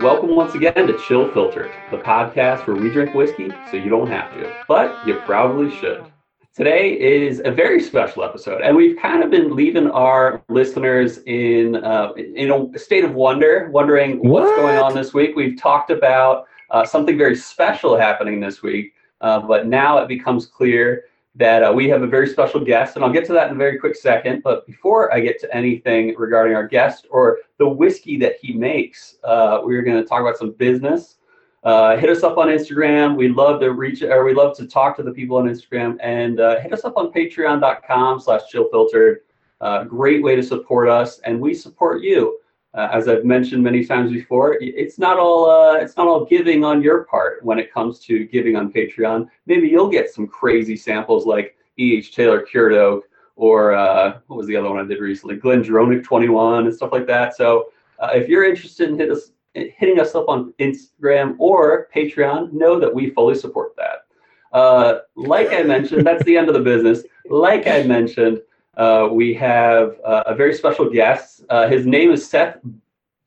Welcome once again to Chill Filtered, the podcast where we drink whiskey so you don't have to, but you probably should. Today is a very special episode, and we've kind of been leaving our listeners in uh, in a state of wonder, wondering what's going on this week. We've talked about uh, something very special happening this week, uh, but now it becomes clear that uh, we have a very special guest, and I'll get to that in a very quick second. But before I get to anything regarding our guest or the whiskey that he makes, uh, we're going to talk about some business. Uh, hit us up on Instagram. We love to reach, or we love to talk to the people on Instagram, and uh, hit us up on Patreon.com/slash ChillFiltered. Uh, great way to support us, and we support you. Uh, as I've mentioned many times before, it's not all uh, it's not all giving on your part when it comes to giving on Patreon. Maybe you'll get some crazy samples like E. H. Taylor Cured Oak, or uh, what was the other one I did recently, GlenDronach 21 and stuff like that. So uh, if you're interested in hit us, hitting us up on Instagram or Patreon, know that we fully support that. Uh, like I mentioned, that's the end of the business. Like I mentioned, uh, we have uh, a very special guest. Uh, his name is Seth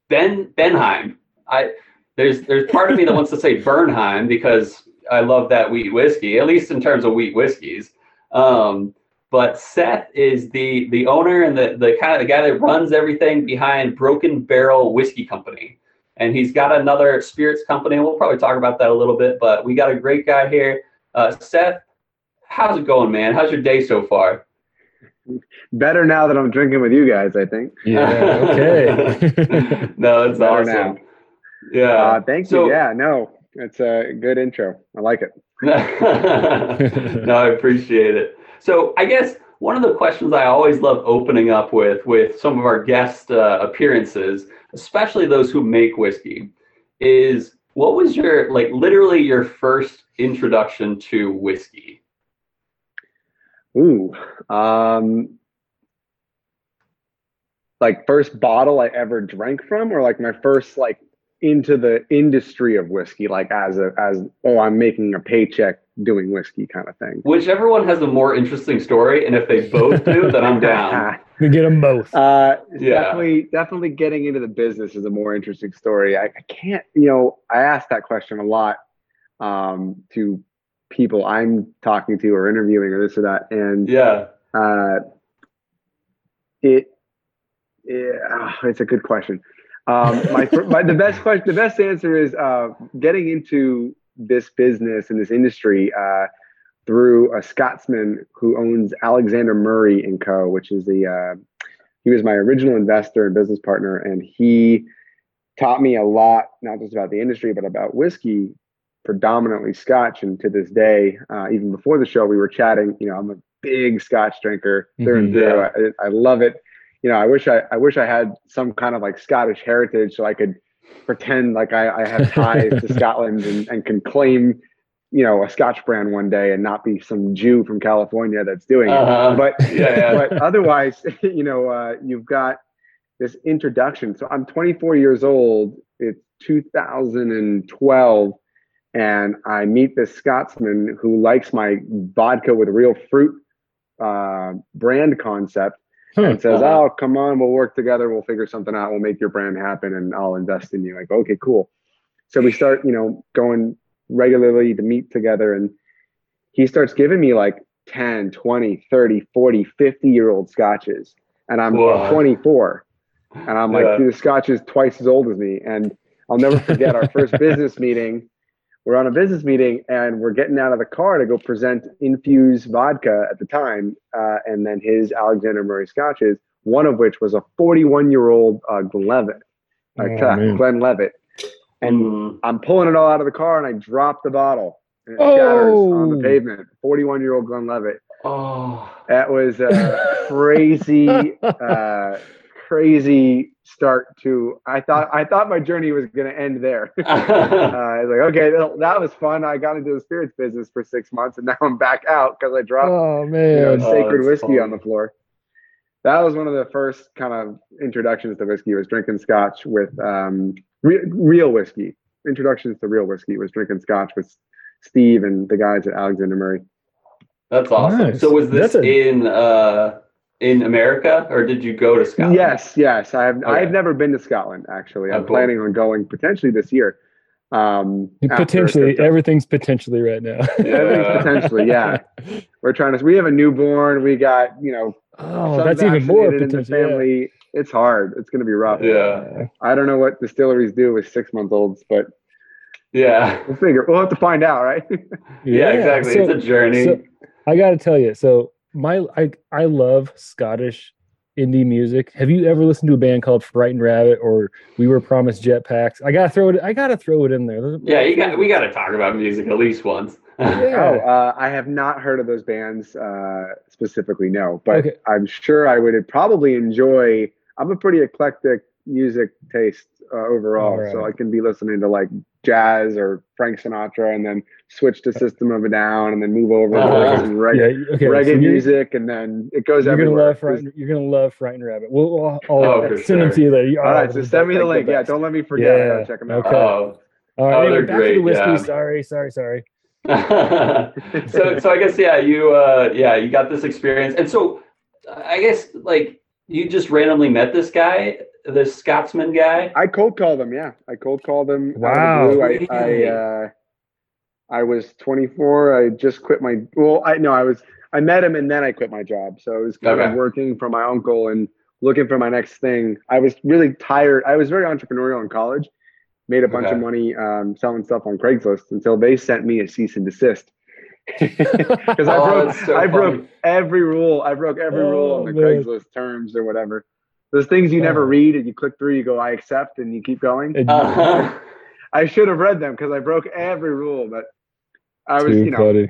Ben Benhaim. I there's there's part of me that wants to say Bernheim because I love that wheat whiskey, at least in terms of wheat whiskeys. Um, but Seth is the the owner and the the kind of the guy that runs everything behind Broken Barrel Whiskey Company. And he's got another spirits company. We'll probably talk about that a little bit, but we got a great guy here. Uh, Seth, how's it going, man? How's your day so far? Better now that I'm drinking with you guys, I think. Yeah. Okay. no, it's Better awesome. now. Yeah. Uh, thank So- you. Yeah, no, it's a good intro. I like it. no, I appreciate it. So I guess one of the questions I always love opening up with with some of our guest uh, appearances, especially those who make whiskey, is what was your like literally your first introduction to whiskey? Ooh, um, like first bottle I ever drank from, or like my first like into the industry of whiskey, like as a as oh I'm making a paycheck doing whiskey kind of thing. Whichever one has a more interesting story, and if they both do, then I'm down. we get them both. Uh, Yeah. definitely, definitely getting into the business is a more interesting story. I, I can't, you know, I ask that question a lot um, to people I'm talking to or interviewing or this or that, and Yeah. uh, it, yeah, it's a good question. Um, my, my the best question, the best answer is uh, getting into this business and this industry uh, through a Scotsman who owns Alexander Murray and Co., which is the uh, he was my original investor and business partner, and he taught me a lot, not just about the industry, but about whiskey, predominantly Scotch. And to this day, uh, even before the show, we were chatting. You know, I'm a big Scotch drinker through and Mhm. through. I, I love it. You know, I wish I, I wish I had some kind of like Scottish heritage so I could pretend like I, I have ties to Scotland and, and can claim, you know, a Scotch brand one day and not be some Jew from California that's doing it. Uh-huh. But Yeah, yeah. but otherwise, you know, uh, you've got this introduction. So I'm 24 years old. It's 2012, and I meet this Scotsman who likes my vodka with real fruit uh, brand concept Huh. and says, Uh-huh. "Oh, come on, we'll work together. We'll figure something out. We'll make your brand happen, and I'll invest in you." Like, okay, cool. So we start, you know, going regularly to meet together, and he starts giving me like 10, 20, 30, 40, 50 year old scotches, and I'm Wow. 24, and I'm like, Yeah. dude, the scotch is twice as old as me, and I'll never forget our first business meeting. We're on a business meeting and we're getting out of the car to go present Infuse vodka at the time, uh, and then his Alexander Murray scotches, one of which was a 41 year old uh, Glenlivet, uh, Oh, man. Glenlivet. And Mm. I'm pulling it all out of the car and I drop the bottle. And it shatters on Oh. the pavement. 41 year old Glenlivet. Oh. That was a crazy, uh, crazy start to. I thought I thought my journey was going to end there. uh, I was like, okay, that, that was fun. I got into the spirits business for six months, and now I'm back out because I dropped Oh you know, man. Oh, sacred whiskey funny. on the floor. That was one of the first kind of introductions to whiskey. Was drinking scotch with um, re- real whiskey. Introductions to real whiskey was drinking scotch with Steve and the guys at Alexander Murray. That's awesome. Nice. So was this a- in uh, in America, or did you go to Scotland? Yes, yes. I've Okay. I've never been to Scotland actually. Oh, I'm cool. planning on going potentially this year. Um, Potentially, crypto. everything's potentially right now. Everything's Yeah. potentially, yeah. We're trying to. We have a newborn. We got you know. Oh, that's even more vaccinated in the potential. yeah. family. It's hard. It's going to be rough. Yeah. I don't know what distilleries do with six month olds, but Yeah. we'll figure. We'll have to find out, right? Yeah, exactly. So- it's a journey. so- I got to tell you, so my I I love Scottish indie music. Have you ever listened to a band called Frightened Rabbit or We Were Promised Jetpacks? I gotta throw it. I gotta throw it in there. Those yeah, you got we got to talk about music at least once. oh, uh, I have not heard of those bands uh, specifically. No, but Okay. I'm sure I would probably enjoy. I'm a pretty eclectic music taste uh, overall, so I can be listening to like jazz or Frank Sinatra, and then switch to System of a Down, and then move over Uh-huh. to like reggae, yeah. Okay. so reggae you're- music, and then it goes You're gonna everywhere. love Frightened. You're gonna love Frightened Rabbit. We'll, we'll I'll Oh, for send them to you later. You- All oh, right, so send me the like link. Yeah, don't let me forget. I Yeah, gotta check them out. okay. Oh. All right, Oh, anyway, they're back to great, the whiskey. yeah. Sorry, sorry, sorry. so so I guess yeah, you uh yeah, you got this experience. And so I guess like you just randomly met this guy, this Scotsman guy. I cold called them. Yeah, I cold called them. out the Wow. I, I, uh, I was 24. I just quit my. Well, I no, I was. I met him and then I quit my job. So I was kind Okay. of working for my uncle and looking for my next thing. I was really tired. I was very entrepreneurial in college. Made a bunch Okay. of money um, selling stuff on Craigslist until they sent me a cease and desist. Because I Oh, broke, so I broke every rule. I broke every rule Oh, on the man. Craigslist terms or whatever. Those things you never read and you click through, you go, I accept, and you keep going. Uh-huh. I should have read them because I broke every rule, but I was, Too you know, funny.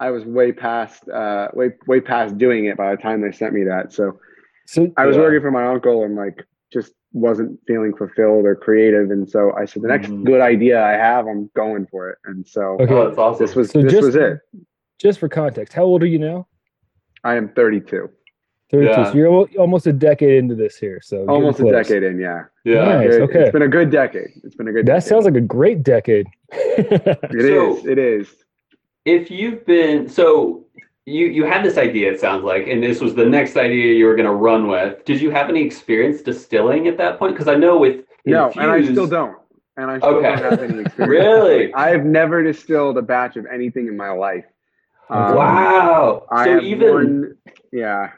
I was way past, uh, way, way past doing it by the time they sent me that. So So I was Yeah. working for my uncle and like just wasn't feeling fulfilled or creative. And so I said, the next Mhm. good idea I have, I'm going for it. And so Okay. Oh, that's awesome. this was, So this just- was it. just for context, how old are you now? I am 32, 32. Yeah. So you're almost a decade into this here. So almost a decade in. Yeah. yeah. Nice, It, okay. has been a good decade. It's been a good That decade. sounds like a great decade. It is. So- It is. If you've been so you you had this idea, it sounds like, and this was the next idea you were gonna run with. Did you have any experience distilling at that point? Because I know with No, and I still don't. And I still Okay. don't have any experience. Really? I've never distilled a batch of anything in my life. Um, wow. I so have even one, yeah.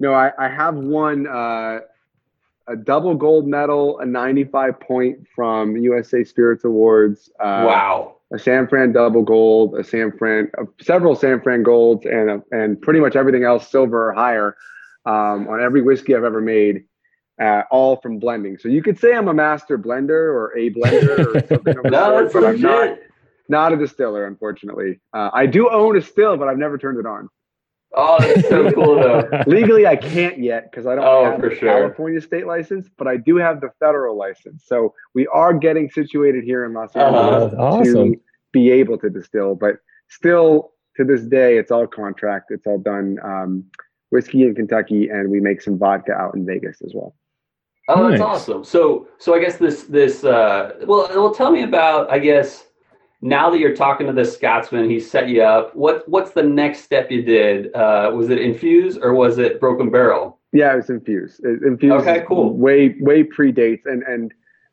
No, I, I have won uh, a double gold medal, a 95 point from USA Spirits Awards. Uh, wow. A San Fran double gold, a San Fran, uh, several San Fran golds, and a, and pretty much everything else silver or higher um, on every whiskey I've ever made. Uh, all from blending. So you could say I'm a master blender or a blender or something No, that's but I'm not not a distiller, unfortunately. Uh, I do own a still, but I've never turned it on. Oh, that's so cool though. Legally, I can't yet because I don't Oh, have for the sure. California state license, but I do have the federal license. So we are getting situated here in Los Uh-huh. Angeles That's awesome. to be able to distill. But still, to this day, it's all contract. It's all done um, whiskey in Kentucky, and we make some vodka out in Vegas as well. Oh, that's Nice. awesome. So, so I guess this, this, uh, well, well, tell me about, I guess, now that you're talking to this Scotsman, he set you up. What, what's the next step you did? Uh, was it infuse or was it broken barrel? Yeah, it's infused. It, infused Okay, cool. way way predates and and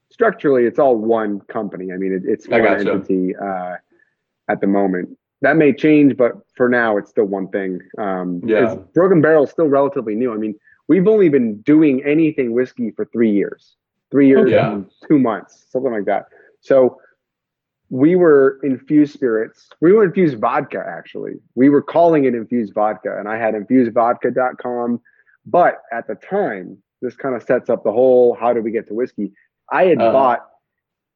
structurally it's all one company. I mean it, it's one gotcha. entity uh, at the moment. That may change, but for now it's still one thing. Um, Yeah. Broken Barrel is still relatively new. I mean, we've only been doing anything whiskey for three years, three years two months, something like that. So we were infused spirits. We were infused vodka, actually. We were calling it infused vodka, and I had infusedvodka.com. But at the time, this kind of sets up the whole how do we get to whiskey? I had Uh-huh. bought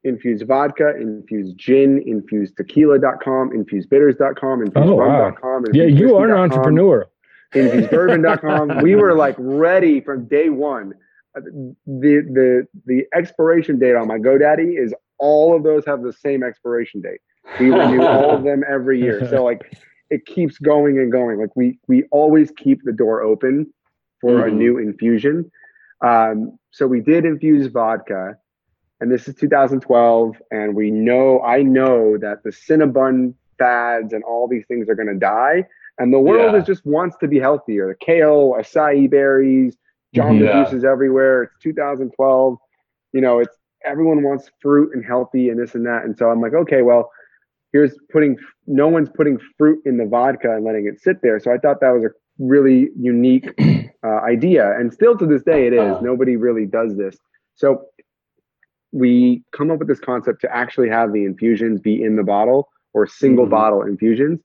infused vodka, infused gin, infused tequila.com, infusedbitters.com, Oh, wow. infusedrum.com. yeah, you are an entrepreneur. infusedbourbon.com. we were like ready from day one. Uh, The the the expiration date on my GoDaddy is all of those have the same expiration date. We renew all of them every year. So like it keeps going and going. Like we we always keep the door open for a Mhm. new infusion. Um, so we did infuse vodka, and this is 2012, and we know I know that the Cinnabon fads and all these things are going to die, And the world Yeah. is just wants to be healthier. The kale, acai berries, jamba Yeah. juices everywhere. It's 2012. You know, it's everyone wants fruit and healthy and this and that. And so I'm like, okay, well, here's putting no one's putting fruit in the vodka and letting it sit there. So I thought that was a really unique uh, idea. And still to this day, it is. Nobody really does this. So we come up with this concept to actually have the infusions be in the bottle or single Mhm. bottle infusions.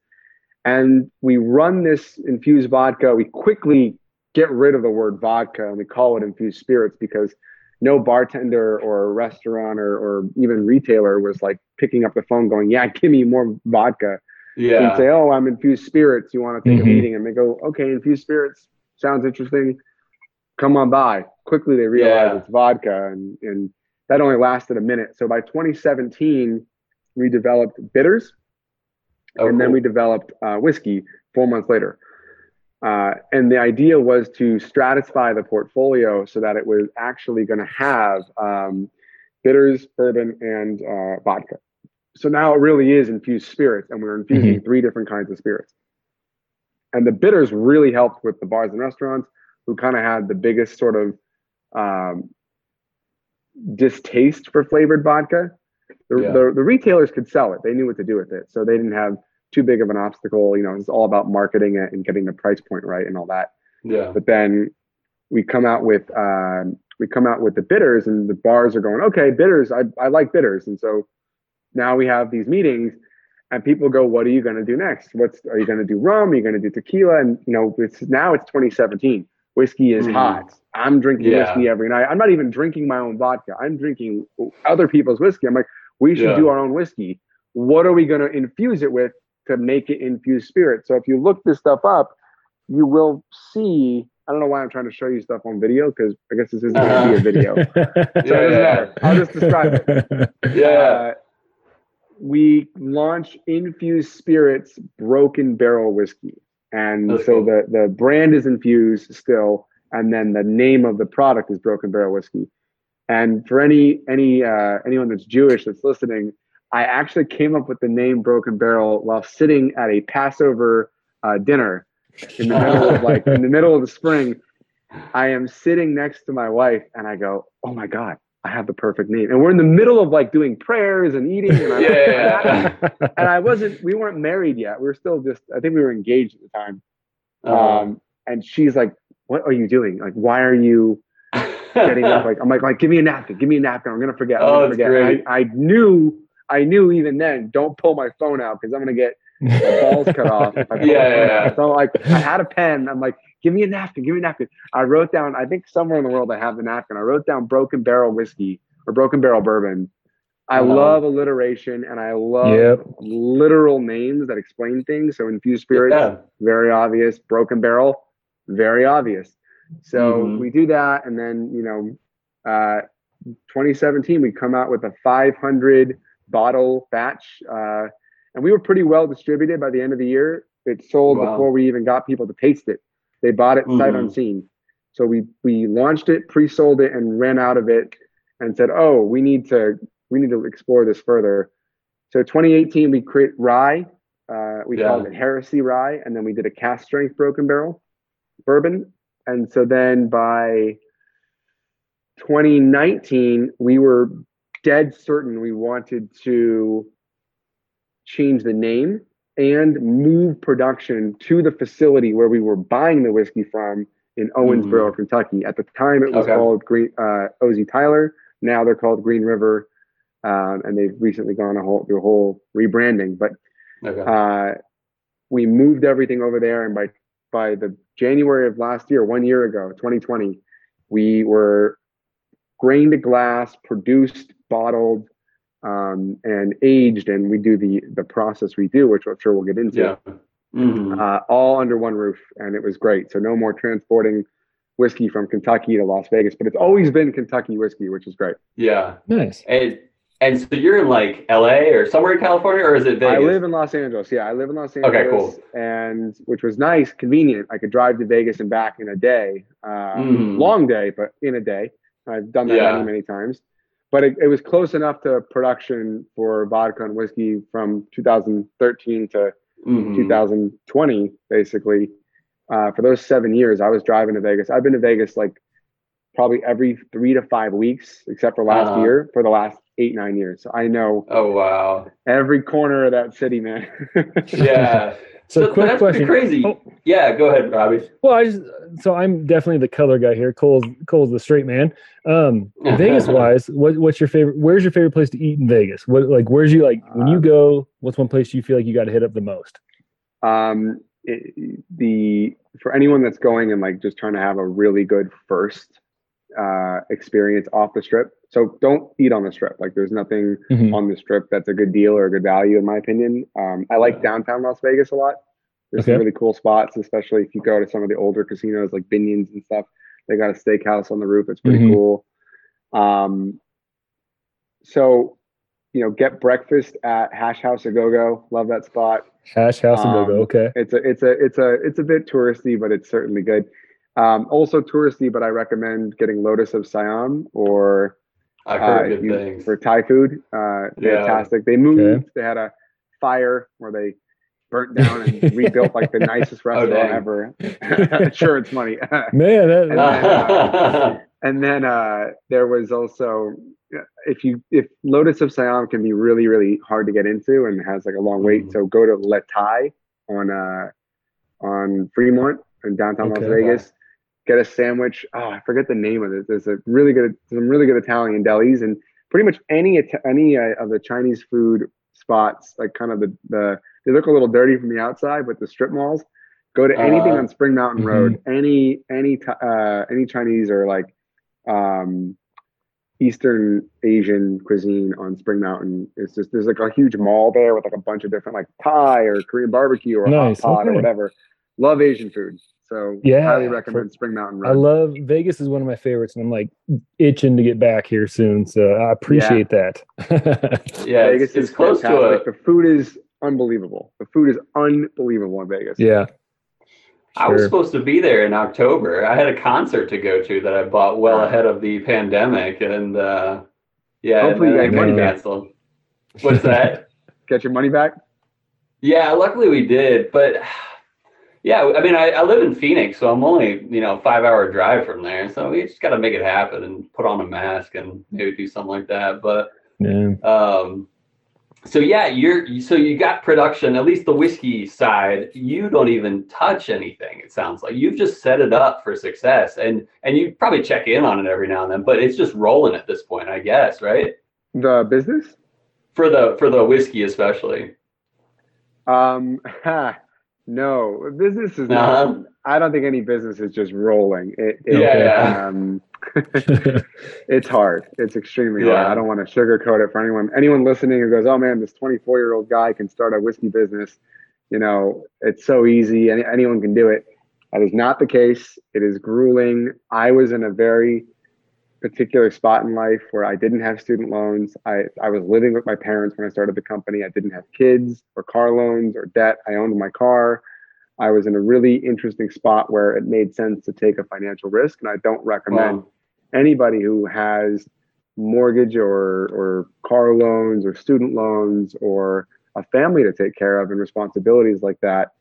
And we run this infused vodka. We quickly get rid of the word vodka and we call it infused spirits because no bartender or restaurant or, or even retailer was like picking up the phone going, Yeah, give me more vodka. Yeah. And say, Oh, I'm infused spirits. You want to take Mhm. a meeting? And they go, Okay, infused spirits sounds interesting. Come on by. Quickly they realize Yeah. it's vodka and, and that only lasted a minute. So by 2017, we developed bitters Oh, and then we developed uh, whiskey four months later. Uh, and the idea was to stratify the portfolio so that it was actually going to have um, bitters, bourbon, and uh, vodka. So now it really is infused spirits, and we're infusing three different kinds of spirits. And the bitters really helped with the bars and restaurants who kind of had the biggest sort of um, distaste for flavored vodka. The, Yeah. the, the retailers could sell it; they knew what to do with it, so they didn't have too big of an obstacle. You know, it's all about marketing it and getting the price point right and all that. yeah. But then we come out with um, we come out with the bitters, and the bars are going, okay, bitters. I I like bitters, and so now we have these meetings, and people go, what are you going to do next? What's are you going to do rum? Are you going to do tequila? And you know, it's now it's 2017. Whiskey is Mhm. hot. I'm drinking Yeah. whiskey every night. I'm not even drinking my own vodka. I'm drinking other people's whiskey. I'm like, we should Yeah. do our own whiskey. What are we going to infuse it with to make it infused spirit? So if you look this stuff up, you will see. I don't know why I'm trying to show you stuff on video because I guess this isn't going to be a video. So it doesn't Yeah. matter. I'll just describe it. Yeah. Uh, we launch infused spirits broken barrel whiskey and That's so the the brand is infused still and then the name of the product is broken barrel whiskey and for any any uh, anyone that's jewish that's listening i actually came up with the name broken barrel while sitting at a passover uh, dinner in the middle of like in the middle of the spring i am sitting next to my wife and i go oh my god i have the perfect name and we're in the middle of like doing prayers and eating and I, Yeah, and I wasn't, we weren't married yet. We were still just, I think we were engaged at the time. Um, and she's like, what are you doing? Like, why are you getting up? Like, I'm like, like, give me a napkin, give me a napkin. I'm going to forget. I'm Oh, gonna forget. great. I, I knew, I knew even then, don't pull my phone out because I'm going to get balls cut off. Yeah, yeah. So like, I had a pen. I'm like, give me a napkin, give me a napkin. I wrote down, I think somewhere in the world I have the napkin. I wrote down broken barrel whiskey or broken barrel bourbon. I Uh-huh. love alliteration and I love Yep. literal names that explain things. So infused spirits, yeah. very obvious. Broken barrel, very obvious. So Mhm. we do that, and then you know, uh, 2017 we come out with a 500 bottle batch, uh, and we were pretty well distributed by the end of the year. It sold Wow. before we even got people to taste it. They bought it sight Mhm. unseen. So we we launched it, pre-sold it, and ran out of it, and said, "Oh, we need to we need to explore this further." So 2018 we create rye. Uh, we Yeah. called it Heresy Rye, and then we did a cask strength broken barrel bourbon. And so then by 2019, we were dead certain we wanted to change the name and move production to the facility where we were buying the whiskey from in Owensboro, Kentucky. At the time, it was Okay. called Green uh, OZ Tyler. Now they're called Green River, um, and they've recently gone a whole through a whole rebranding. But Okay. uh, we moved everything over there, and by by the January of last year, one year ago, 2020, we were grain to glass, produced, bottled, um, and aged, and we do the the process we do, which I'm sure we'll get into, yeah. Mhm. uh, all under one roof, and it was great. So no more transporting whiskey from Kentucky to Las Vegas, but it's always been Kentucky whiskey, which is great. yeah. nice. And and so you're in like LA or somewhere in California, or is it Vegas? I live in Los Angeles. Yeah, I live in Los Angeles. Okay, cool. And which was nice, convenient. I could drive to Vegas and back in a day. Uh, Mhm. Long day, but in a day. I've done that Yeah. many, many times. But it, it was close enough to production for vodka and whiskey from 2013 to Mhm. 2020, basically. Uh, for those seven years, I was driving to Vegas. I've been to Vegas like probably every three to five weeks, except for last Uh-huh. year, for the last eight, nine years. So I know Oh wow. every corner of that city, man. Yeah. So, but quick that's question. crazy. Oh. Yeah, go ahead, Robbie. Well, I just so I'm definitely the color guy here. Cole's Cole's the straight man. Um, Vegas wise, what what's your favorite? Where's your favorite place to eat in Vegas? What like where's you like when you Um, go? What's one place you feel like you got to hit up the most? um, it, the for anyone that's going and like just trying to have a really good first uh, experience off the strip. So don't eat on the strip. Like there's nothing Mhm. on the strip that's a good deal or a good value in my opinion. Um, I like downtown Las Vegas a lot. There's Okay. some really cool spots, especially if you go to some of the older casinos like Binion's and stuff. They got a steakhouse on the roof. It's pretty Mhm. cool. Um, so, you know, get breakfast at Hash House a Go Go. Love that spot. Hash House and Go Go. Um, Okay. It's a it's a it's a it's a bit touristy, but it's certainly good. Um, also touristy, but I recommend getting Lotus of Siam or I've uh, heard if good you- things. for Thai food. Uh, Yeah. fantastic. They moved. Okay. They had a fire where they burnt down and rebuilt like the nicest restaurant dang. ever. Insurance money. Man, that, And then, uh, and then uh, there was also if you if Lotus of Siam can be really really hard to get into and has like a long wait, Mhm. so go to Le Thai on uh on Fremont in downtown Las Okay. Vegas. Get a sandwich. Oh, I forget the name of it. There's a really good some really good Italian delis and pretty much any any uh, of the Chinese food spots, like kind of the the they look a little dirty from the outside, but the strip malls. Go to anything Uh-huh. on Spring Mountain Mhm. Road. Any any uh, any Chinese or like um, Eastern Asian cuisine on Spring Mountain. It's just there's like a huge mall there with like a bunch of different like Thai or Korean barbecue or Nice, hot pot or whatever. Love Asian food, so Yeah, highly for- recommend Spring Mountain I love Vegas is one of my favorites, and I'm like itching to get back here soon. So I appreciate that. yeah, Vegas it's, it's is close to it. a. The food is unbelievable. The food is unbelievable in Vegas. yeah. I was supposed to be there in October. I had a concert to go to that I bought well ahead of the pandemic, and uh, yeah, Hopefully and you then got your got money back. canceled. What's that? Get your money back. Yeah, luckily we did, but yeah, I mean, I, I live in Phoenix, so I'm only you know five hour drive from there, so we just got to make it happen and put on a mask and maybe do something like that. But Yeah. um, so yeah, you're so you got production, at least the whiskey side. You don't even touch anything. It sounds like you've just set it up for success, and and you probably check in on it every now and then, but it's just rolling at this point, I guess, right? The business. For the for the whiskey especially. Um, ha, no, business is not. Uh-huh. I don't think any business is just rolling. It, it Yeah, yeah. Um, it's hard. It's extremely hard. I don't want to sugarcoat it for anyone. Anyone listening who goes, "Oh man, this 24 year old guy can start a whiskey business," you know, it's so easy. Any, anyone can do it. That is not the case. It is grueling. I was in a very particular spot in life where I didn't have student loans. I, I was living with my parents when I started the company. I didn't have kids or car loans or debt. I owned my car. I was in a really interesting spot where it made sense to take a financial risk. And I don't recommend Wow. anybody who has mortgage or, or car loans or student loans or a family to take care of and responsibilities like that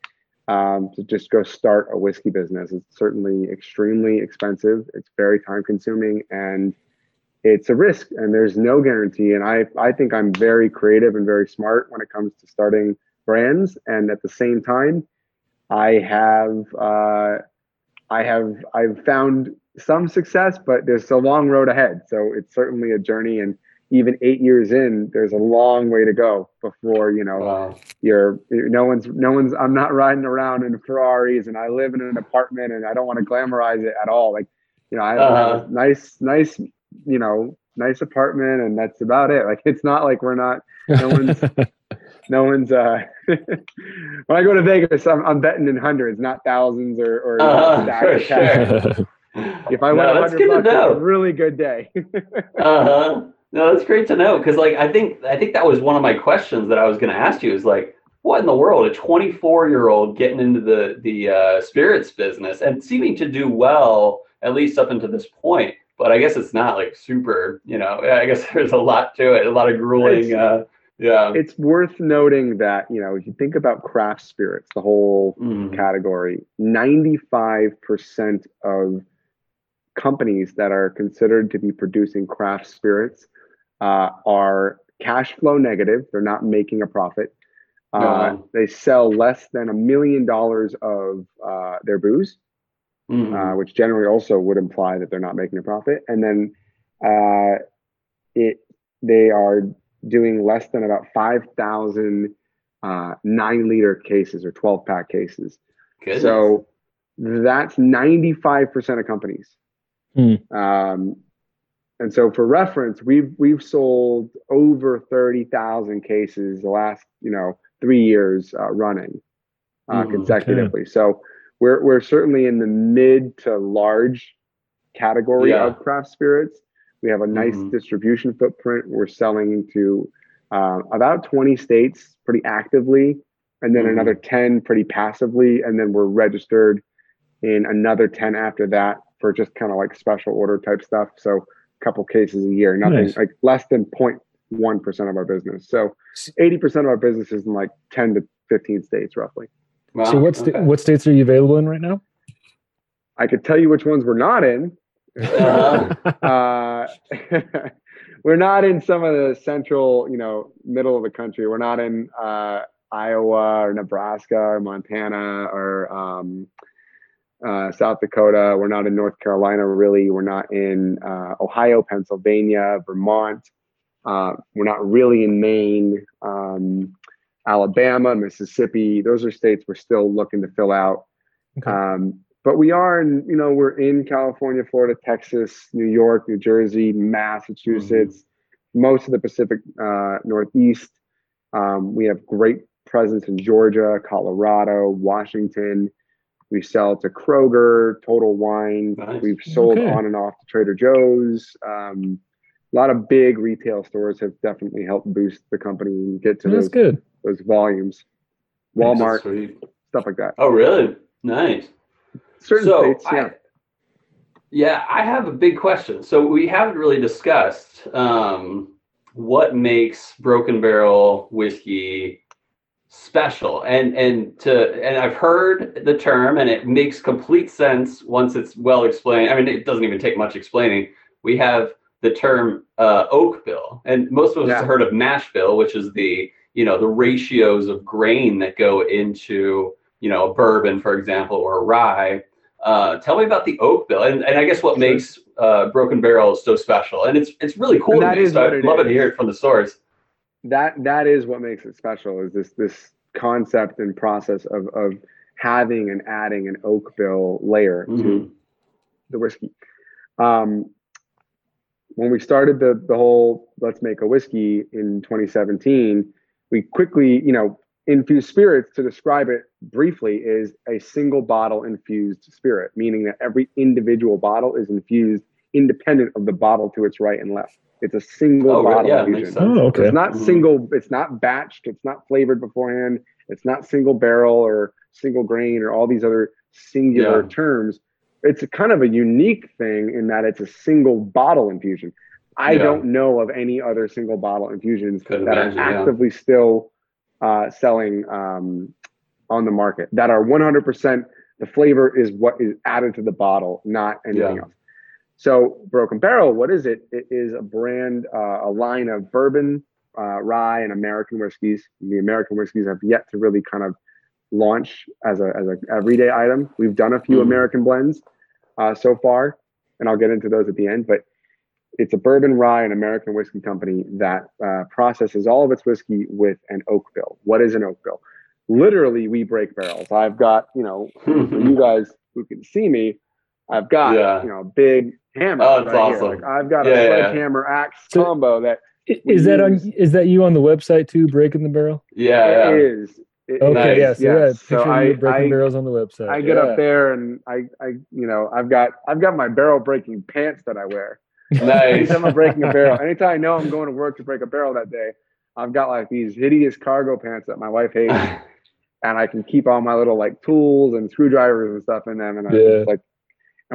um, to just go start a whiskey business. It's certainly extremely expensive. It's very time consuming and it's a risk and there's no guarantee. And I, I think I'm very creative and very smart when it comes to starting brands. And at the same time, I have, uh, I have, I've found some success, but there's a long road ahead. So it's certainly a journey. And even eight years in, there's a long way to go before, you know, Wow. you're no one's no one's i'm not riding around in ferraris and i live in an apartment and i don't want to glamorize it at all like you know i have, I have Uh-huh. a nice nice you know nice apartment and that's about it like it's not like we're not no one's no one's uh when i go to vegas i'm, I'm betting in hundreds not thousands or or Uh-huh, sure. if i No, win a that's hundred good to bucks it's a really good day uh-huh no that's great to know because like i think i think that was one of my questions that i was going to ask you is like what in the world a 24 year old getting into the the uh, spirits business and seeming to do well at least up until this point but i guess it's not like super you know i guess there's a lot to it a lot of grueling uh Yeah. it's worth noting that you know if you think about craft spirits, the whole Mhm. category, 95% of companies that are considered to be producing craft spirits uh, are cash flow negative. They're not making a profit. Uh, Wow. They sell less than a million dollars of uh, their booze, Mhm. uh, which generally also would imply that they're not making a profit. And then uh, it they are doing less than about 5,000 uh, nine liter cases or 12 pack cases. Goodness. So that's 95% of companies. Hmm. Um, and so for reference, we've we've sold over 30,000 cases the last, you know, three years uh, running uh, Mhm. consecutively. So we're we're certainly in the mid to large category Yeah. of craft spirits. We have a nice Mhm. distribution footprint. We're selling to uh, about 20 states pretty actively, and then Mhm. another 10 pretty passively, and then we're registered in another 10 after that for just kind of like special order type stuff. So couple cases a year, nothing Nice. like less than 0.1% of our business. So 80% of our business is in like 10 to 15 states roughly. Wow, so what sta- okay. what states are you available in right now? I could tell you which ones we're not in. Uh, we're not in some of the central, you know, middle of the country. We're not in uh, Iowa or Nebraska or Montana or um, uh, South Dakota. We're not in North Carolina, really. We're not in uh, Ohio, Pennsylvania, Vermont. Uh, we're not really in Maine, um, Alabama, Mississippi. Those are states we're still looking to fill out. Okay. Um, but we are in, you know, we're in California, Florida, Texas, New York, New Jersey, Massachusetts, most of the Pacific uh, Northeast. Um, we have great presence in Georgia, Colorado, Washington. We sell to Kroger, Total Wine. Nice. We've sold Okay. on and off to Trader Joe's. Um, a lot of big retail stores have definitely helped boost the company and get to That's those, good. those volumes. Walmart, stuff like that. Oh, really? Nice. Certain so, states, I, yeah. yeah, I have a big question. So we haven't really discussed um, what makes Broken Barrel whiskey special, and and to and I've heard the term, and it makes complete sense once it's well explained. I mean, it doesn't even take much explaining. We have the term uh, oak bill, and most of us Yeah. have heard of mash bill, which is the you know the ratios of grain that go into you know a bourbon, for example, or a rye. Uh, tell me about the oak bill, and, and I guess what makes uh, Broken Barrel so special, and it's it's really cool. And to that me, is so I'd it love to hear it from the source. That that is what makes it special is this this concept and process of of having and adding an oak bill layer Mhm. to the whiskey. Um, when we started the the whole let's make a whiskey in 2017, we quickly, you know, infused spirits to describe it briefly is a single bottle infused spirit, meaning that every individual bottle is infused independent of the bottle to its right and left. It's a single Oh, bottle yeah, infusion. makes sense. Oh, So okay. It's not single. It's not batched. It's not flavored beforehand. It's not single barrel or single grain or all these other singular Yeah. terms. It's a kind of a unique thing in that it's a single bottle infusion. I Yeah. don't know of any other single bottle infusions Couldn't that imagine, are yeah. actively still uh, selling um, on the market that are 100% the flavor is what is added to the bottle, not anything Yeah. else. So Broken Barrel, what is it? It is a brand, uh, a line of bourbon, uh, rye, and American whiskeys. The American whiskeys have yet to really kind of launch as a as a everyday item. We've done a few Mhm. American blends uh, so far, and I'll get into those at the end. But it's a bourbon, rye, and American whiskey company that uh, processes all of its whiskey with an oak bill. What is an oak bill? Literally, we break barrels. I've got, you know, for you guys who can see me, I've got, Yeah. you know, a big hammer. Oh, it's right here. awesome. Like, I've got Yeah, a yeah, yeah. sledgehammer axe So- combo that is I- that on? Is that you on the website too? Breaking the barrel. yeah, it yeah. is. It Okay, is, yeah. So yeah, yes. picture So I, breaking I, barrels on the website. I get yeah. up there and I, I, you know, I've got, I've got my barrel breaking pants that I wear. Nice. Anytime I'm breaking a barrel, anytime I know I'm going to work to break a barrel that day, I've got like these hideous cargo pants that my wife hates, and I can keep all my little like tools and screwdrivers and stuff in them, and I Yeah. just like,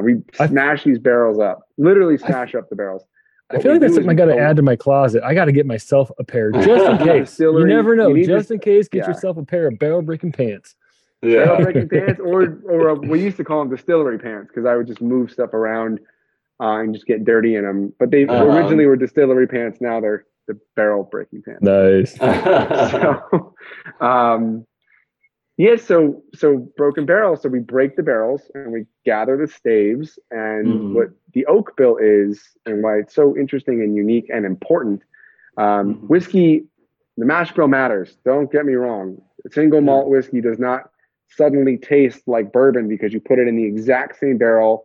and we I- smash these barrels up, literally smash up the barrels. I feel like that's something I got to add to my closet. I got to get myself a pair just in case. you never know. you need to- Just in case, get yeah. yourself a pair of barrel breaking pants. Barrel breaking pants, or or uh, we used to call them distillery pants because I would just move stuff around uh, and just get dirty in them. But they Uh-huh. originally were distillery pants. Now they're the barrel breaking pants. Nice. so, um, yeah, so so broken barrels. So we break the barrels and we gather the staves. And Mhm. what the oak bill is, and why it's so interesting and unique and important. Um, Mhm. Whiskey, the mash bill matters. Don't get me wrong. Single malt whiskey does not suddenly taste like bourbon because you put it in the exact same barrel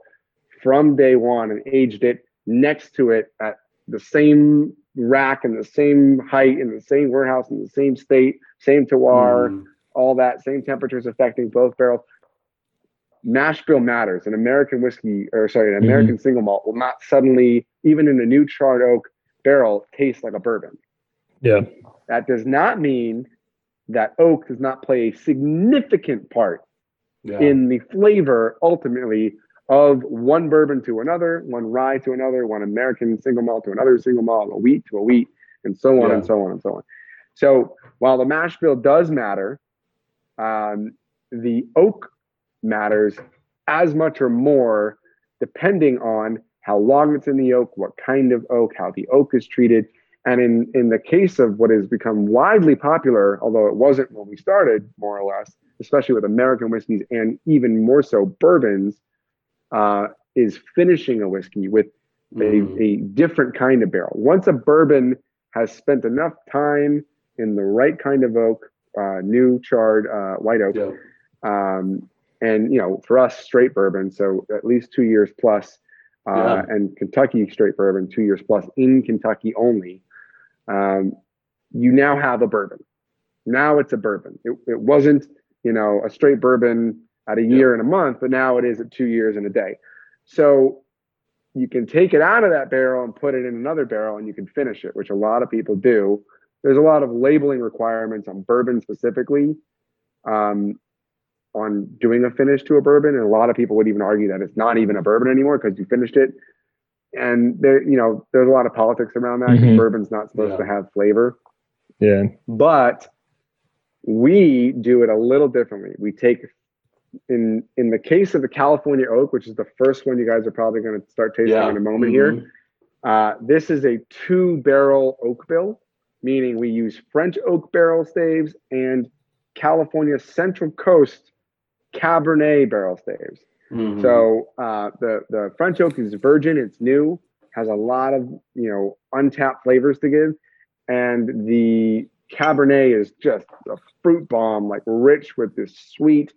from day one and aged it next to it at the same rack and the same height in the same warehouse in the same state, same terroir, Mm. All that same temperatures affecting both barrels. Mash bill matters. An American whiskey, or sorry, an Mhm. American single malt will not suddenly, even in a new charred oak barrel, taste like a bourbon. Yeah. That does not mean that oak does not play a significant part Yeah. in the flavor ultimately of one bourbon to another, one rye to another, one American single malt to another single malt, a wheat to a wheat, and so on Yeah. and so on and so on. So while the mash bill does matter, um, the oak matters as much or more depending on how long it's in the oak, what kind of oak, how the oak is treated. And in, in the case of what has become widely popular, although it wasn't when we started, more or less, especially with American whiskeys and even more so bourbons, uh, is finishing a whiskey with Mm. a, a different kind of barrel. Once a bourbon has spent enough time in the right kind of oak, uh, new charred uh, white oak, Yeah. um, and you know, for us, straight bourbon, so at least two years plus, uh, Yeah. and Kentucky straight bourbon, two years plus in Kentucky only. Um, you now have a bourbon. Now it's a bourbon. It, it wasn't, you know, a straight bourbon at a year and a month, but now it is at two years and a day. So you can take it out of that barrel and put it in another barrel and you can finish it, which a lot of people do. There's a lot of labeling requirements on bourbon specifically um, on doing a finish to a bourbon. And a lot of people would even argue that it's not even a bourbon anymore because you finished it. And there, you know, there's a lot of politics around that because Mhm. bourbon's not supposed Yeah. to have flavor Yeah. but we do it a little differently. We take in in the case of the California oak, which is the first one you guys are probably going to start tasting Yeah. in a moment Mhm. here. Uh, this is a two barrel oak bill, meaning we use French oak barrel staves and California Central Coast Cabernet barrel staves. Mhm. So uh, the the French oak is virgin, it's new, has a lot of you know untapped flavors to give, and the Cabernet is just a fruit bomb, like rich with this sweet,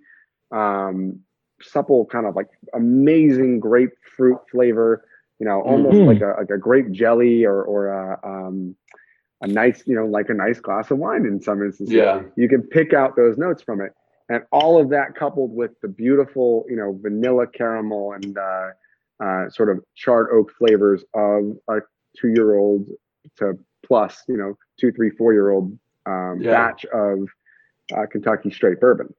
um, supple kind of like amazing grapefruit flavor. You know, almost Mhm. like a like a grape jelly or or a, um, a nice you know like a nice glass of wine in some instances yeah. you can pick out those notes from it and all of that coupled with the beautiful you know vanilla caramel and uh, uh, sort of charred oak flavors of a two year old to plus you know two three four year old um, Yeah. batch of uh, kentucky straight bourbon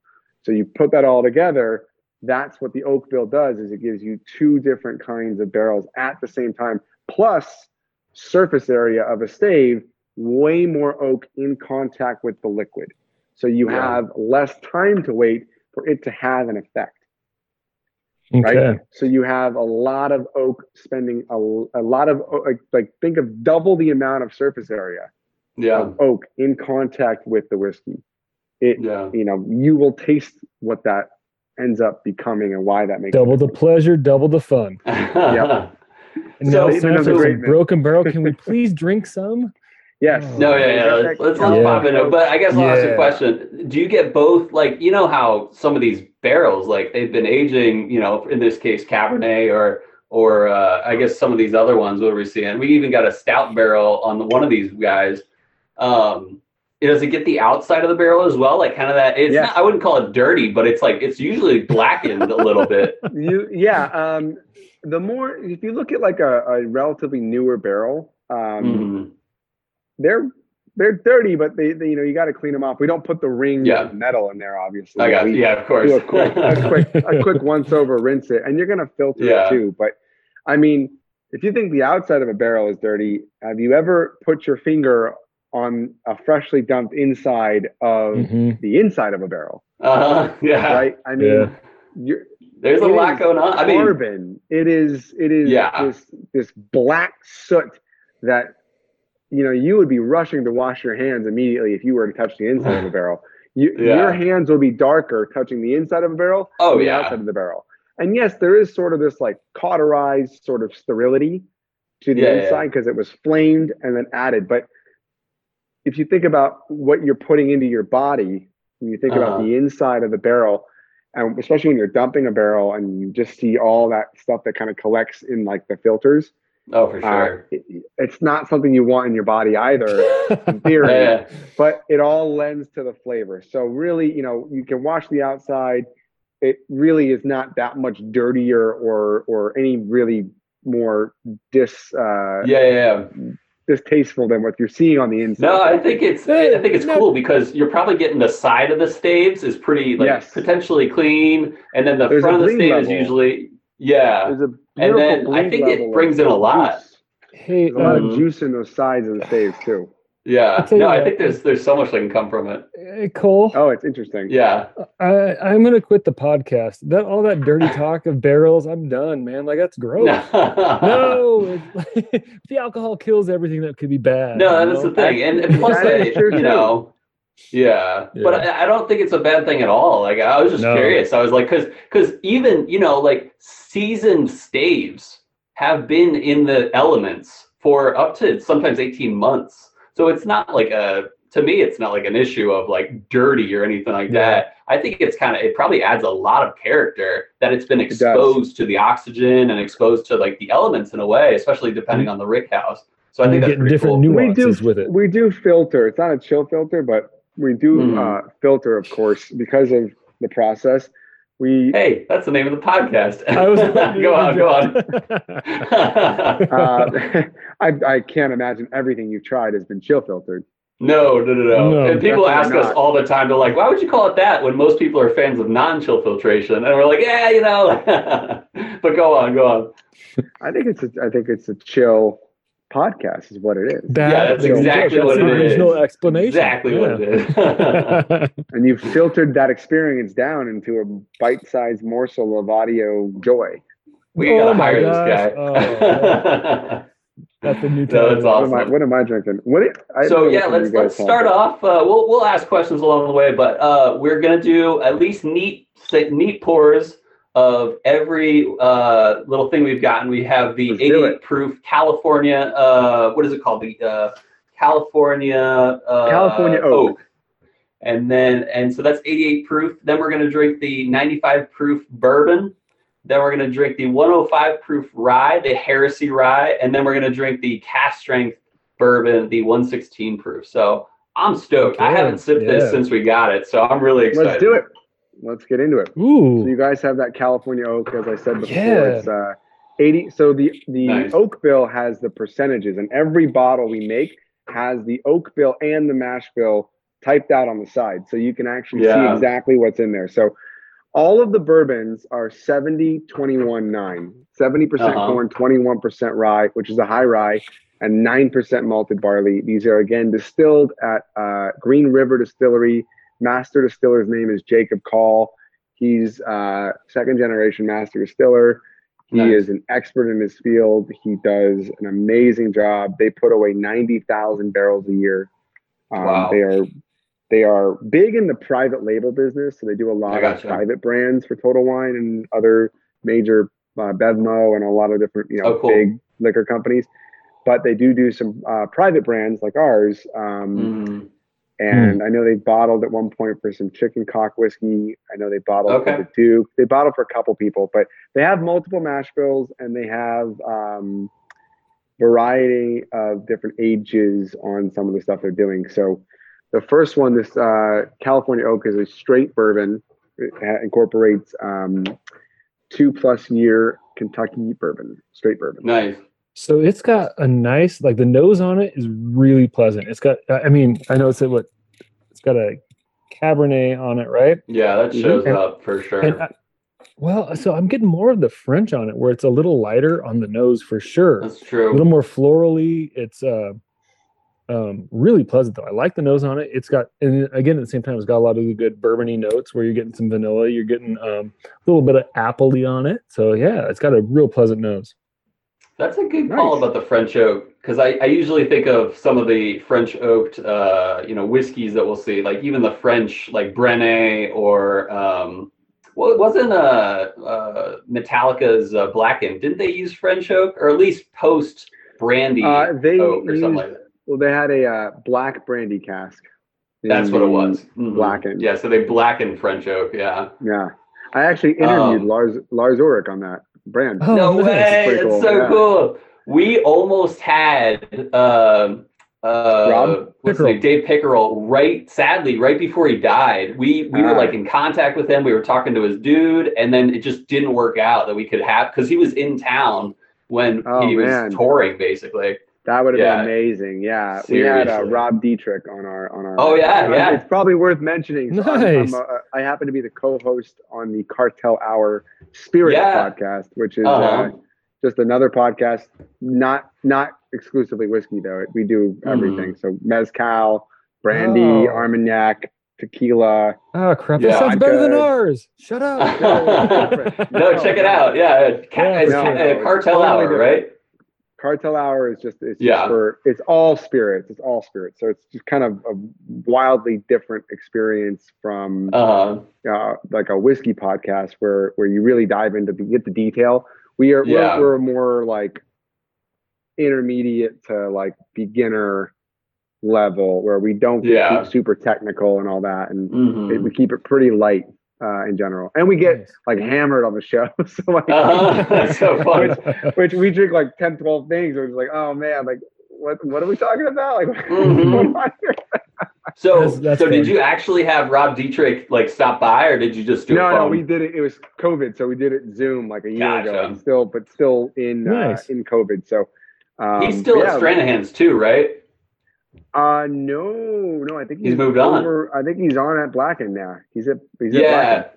so you put that all together that's what the oak bill does is it gives you two different kinds of barrels at the same time plus surface area of a stave way more oak in contact with the liquid so you Yeah. have less time to wait for it to have an effect Okay. right so you have a lot of oak spending a, a lot of like, like think of double the amount of surface area Yeah. of oak in contact with the whiskey it Yeah. you know you will taste what that ends up becoming and why that makes Double the pleasure, double the fun. Yeah. And So- now Another some broken barrel. Can we please drink some? Yes No, yeah, yeah. Let's, let's, let's Yeah. pop it it. But I guess I'll ask you a question. Do you get both? Like, you know how some of these barrels, like they've been aging, you know, in this case, Cabernet or, or uh, I guess some of these other ones, what we're seeing. We even got a stout barrel on the, one of these guys. Um, does it get the outside of the barrel as well? Like kind of that, it's Yes. not, I wouldn't call it dirty, but it's like, it's usually blackened a little bit. you yeah um the more if you look at like a, a relatively newer barrel um Mhm. They're they're dirty but they, they you know you got to clean them off we don't put the ring Yeah. of metal in there obviously I got we yeah, of course. do a quick a quick a quick once over rinse it and you're gonna filter Yeah. it too but i mean if you think the outside of a barrel is dirty, have you ever put your finger on a freshly dumped inside of Mhm. the inside of a barrel? Uh-huh. Yeah. Right? I mean, Yeah. you're, There's a lot going on. I mean, carbon. It is it is Yeah. this this black soot that you know you would be rushing to wash your hands immediately if you were to touch the inside of a barrel. You, Yeah. Your hands will be darker touching the inside of a barrel Oh, than the yeah. outside of the barrel. And yes, there is sort of this like cauterized sort of sterility to the Yeah, yeah. inside because it was flamed and then added. But if you think about what you're putting into your body, when you think about Uh-huh. the inside of the barrel, and especially when you're dumping a barrel and you just see all that stuff that kind of collects in like the filters, oh, for uh, sure. it, it's not something you want in your body either, in theory. Yeah. But it all lends to the flavor. So really, you know, you can wash the outside. It really is not that much dirtier or or any really more dis uh, Yeah, yeah, yeah. distasteful than what you're seeing on the inside. No, I think it's I think it's cool because you're probably getting the side of the staves is pretty like Yes. potentially clean, and then the There's front of the stave is usually yeah. There's a And then I think it brings in a lot. juice. Hey, There's a lot of mm-hmm. juice in those sides of the staves too. Yeah. I'll tell No, I think there's there's so much that can come from it. hey, Cole, Oh, it's interesting. Yeah. I, I'm gonna quit the podcast. That all that dirty talk of barrels, I'm done, man. Like that's gross. no, it's- the alcohol kills everything that could be bad. No, that is know? the thing, and, and plus, That that, is true, you know, yeah. Yeah. But I, I don't think it's a bad thing at all. Like I was just No. curious. I was like, because because even you know, like seasoned staves have been in the elements for up to sometimes eighteen months. So it's not like a to me, it's not like an issue of like dirty or anything like Yeah. that. I think it's kind of it probably adds a lot of character that it's been does. exposed to the oxygen and exposed to like the elements in a way, especially depending mm-hmm. on the rick house. So I think you that's pretty different cool. We do nuances with it. we do filter. It's not a chill filter, but we do Mhm. uh, filter, of course, because of the process. We Hey, that's the name of the podcast. I was go on, go on. uh, I, I can't imagine everything you've tried has been chill filtered. no, no, no, no. No, and people ask definitely us not. all the time, they're like, why would you call it that when most people are fans of non-chill filtration? And we're like, yeah, you know. but go on, go on. I think it's a, I think it's a chill podcast is what it is. That- Yeah, that's that's exactly the what it original is. explanation. Exactly what it is. And you've filtered that experience down into a bite-sized morsel of audio joy. we Oh gotta my hire gosh. this guy. That's the new No, that's title. What awesome. am I, what am I drinking? What? it- I so yeah, let's let's have. start off. Uh, we'll we'll ask questions along the way, but uh, we're gonna do at least neat neat pours of every uh, little thing we've gotten. We have the Let's 88 proof California. Uh, what is it called? The uh, California uh, California oak. And then and so that's 88 proof. Then we're gonna drink the 95 proof bourbon. Then we're gonna drink the 105 proof rye, the Heresy rye, and then we're gonna drink the cask strength bourbon, the 116 proof. So I'm stoked. I haven't sipped yeah. this since we got it, so I'm really excited. Let's do it. Let's get into it. So you guys have that California oak, as I said before. Yeah. It's uh, 80. So the the Nice. oak bill has the percentages, and every bottle we make has the oak bill and the mash bill typed out on the side, so you can actually see exactly what's in there. So all of the bourbons are 70, 21, 9. 70% Uh-huh. corn, 21% rye, which is a high rye, and 9% malted barley. These are again distilled at uh, Green River Distillery. Master distiller's name is Jacob Call. He's uh, second generation master distiller. He Nice. is an expert in his field. He does an amazing job. They put away 90,000 barrels a year. Um, Wow. They are they are big in the private label business, so they do a lot of private brands for Total Wine and other major uh, Bevmo and a lot of different you know Oh, cool. big liquor companies. But they do do some uh, private brands like ours. Um, Mhm. And I know they bottled at one point for some chicken cock whiskey. I know they bottled Okay. for the Duke. They bottled for a couple people, but they have multiple mash bills and they have um, variety of different ages on some of the stuff they're doing. So the first one, this uh, California Oak, is a straight bourbon. It incorporates um, two plus year Kentucky bourbon, straight bourbon. Nice. So it's got a nice, like the nose on it is really pleasant. It's got, I mean, I know it's a, what, it's got a Cabernet on it, right? Yeah, that Mhm. shows And- up for sure. I, Well, so I'm getting more of the French on it, where it's a little lighter on the nose for sure. That's true. A little more florally. It's uh, um, really pleasant though. I like the nose on it. It's got, and again at the same time, it's got a lot of the good bourbony notes where you're getting some vanilla. You're getting um, a little bit of appley on it. So yeah, it's got a real pleasant nose. That's a good call Nice. about the French oak because I, I usually think of some of the French oaked uh, you know whiskeys that we'll see, like even the French like Brenne or um, well, it wasn't uh, uh, Metallica's uh, Blackened. Didn't they use French oak or at least post brandy Uh, they oak or something like that? Well, they had a uh, black brandy cask. That's what it was. Mhm. blackened. Yeah, so they blackened French oak. Yeah. Yeah, I actually interviewed Um, Lars Lars Ulrich on that brand. Oh, no nice. way! Pretty That's cool, so yeah. cool. We almost had um uh Rob what's his Pickerell. name? Dave Pickerell right sadly right before he died. We we were like in contact with him. We were talking to his dude and then it just didn't work out that we could have because he was in town when Oh, he was man. touring basically. That would have Yeah. been amazing. Yeah, we had uh, Rob Dietrich on our on our. Oh, yeah, uh, yeah. It's probably worth mentioning. So I'm- I'm, uh, I happen to be the co-host on the Cartel Hour Spirit Yeah. podcast, which is Uh-huh. uh, just another podcast, not not exclusively whiskey though. We do everything. So mezcal, brandy, Oh. Armagnac, tequila. Oh crap! Yeah, that sounds better than ours. Shut up. no, check it out. Yeah, ca- Yeah, no, ca- no, uh, cartel hour, different. right? Cartel Hour is just it's Yeah. just for it's all spirits. It's all spirits. So it's just kind of a wildly different experience from Uh uh, like a whiskey podcast where where you really dive into the, get the detail. We are Yeah. we're, we're more like intermediate to like beginner level where we don't get Yeah. super technical and all that, and mhm. it, we keep it pretty light uh, in general. And we get Nice. like hammered on the show, so like Uh-huh. That's so fun. which, which we drink like 10, 12 things. We're just like, oh man, like what what are we talking about? Like what's Mhm. going on here? So, That's- that's so did you actually have Rob Dietrich like stop by, or did you just do No, a no, phone? we did it. It was COVID, so we did it Zoom like a year ago, and still, but still in Nice. uh, in COVID. So um, He's still yeah. at Stranahan's too, right? Uh, no, no, I think He's moved on. I think he's on at Blacken now. He's at he's Yeah, Blacken.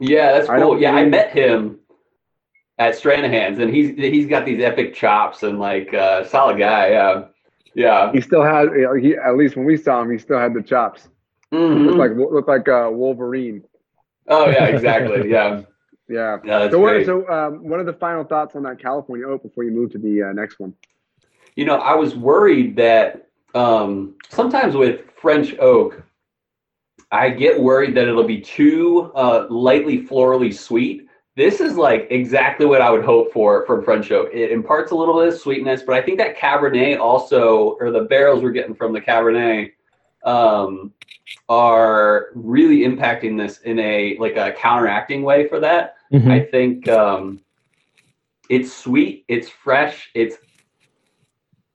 yeah, that's cool. don't Yeah, I met him at Stranahan's, and he's he's got these epic chops and like uh, solid guy. Yeah, yeah. He still know, he at least when we saw him, he still had the chops. Mhm. Looked like looked like uh, Wolverine. oh yeah, exactly. Yeah, Yeah. yeah, So, what, so um, what are the final thoughts on that California Oak before you move to the uh, next one? You know, I was worried that um, sometimes with French oak, I get worried that it'll be too uh, lightly florally sweet. This is like exactly what I would hope for from French oak. It imparts a little bit of sweetness, but I think that Cabernet also, or the barrels we're getting from the Cabernet, um, are really impacting this in a like a counteracting way for that. Mhm. I think um, it's sweet, it's fresh, it's.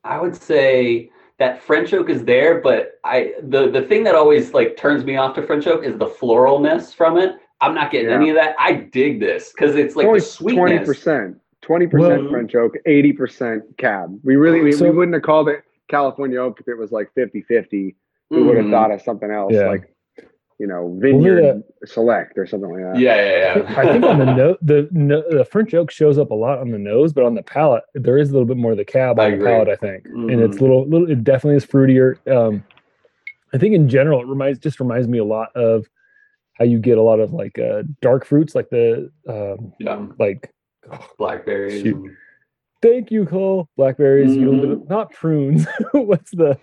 I would say that French oak is there, but I the the thing that always like turns me off to French oak is the floralness from it. I'm not getting Yeah. any of that. I dig this because it's like Only the sweetness. percent, twenty percent French oak, eighty percent cab. We really we, So- we wouldn't have called it California oak if it was like 50-50. We mm-hmm. would have thought of something else Yeah. like you know Well, vineyard the- select or something like that. Yeah, yeah, yeah. I think on the note, the no, the French oak shows up a lot on the nose, but on the palate, there is a little bit more of the cab I on the agree. palate. I think, and it's Mhm. a little, little. It definitely is fruitier. Um, I think in general, it reminds just reminds me a lot of how you get a lot of like uh, dark fruits, like the um, yeah. like. Blackberries. Shoot. Thank you, Cole. Blackberries, you know, Mhm. bit of- not prunes. what's the,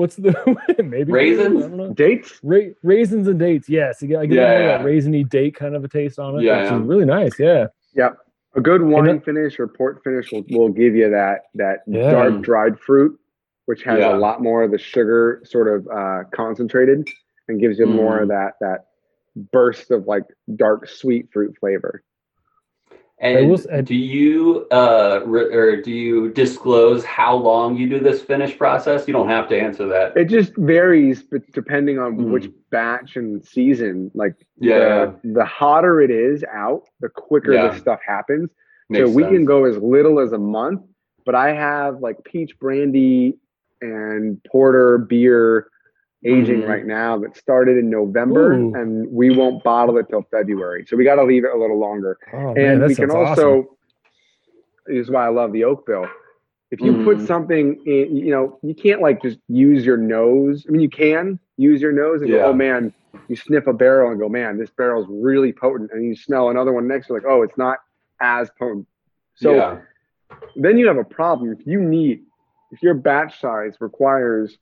what's the maybe Raisins? I. Dates? Ra- raisins and dates. Yes, you get, I get Yeah, yeah. that raisiny date kind of a taste on it, Yeah, which yeah. is really nice. Yeah. Yep. A good wine it- finish or port finish will, will give you that that Yeah. dark dried fruit, which has Yeah. a lot more of the sugar sort of uh, concentrated and gives you more Mhm. of that that burst of like dark sweet fruit flavor. And will s- and- do you uh re- or do you disclose how long you do this finish process? You don't have to answer that. It just varies, but depending on Mhm. which batch and season. Like Yeah, the, the hotter it is out, the quicker Yeah. this stuff happens. makes so we sense. can go as little as a month, but I have like peach brandy and porter beer aging Mhm. right now that started in November, Ooh. and we won't bottle it till February. So we got to leave it a little longer. Oh, and that we can also. awesome. This is why I love the oak bill. If you put Mhm. something in, you know, you can't like just use your nose. I mean, you can use your nose and Yeah. go, oh man, you sniff a barrel and go, man, this barrel's really potent. And you smell another one next to it, like, oh, it's not as potent. So yeah. then you have a problem. If you need, if your batch size requires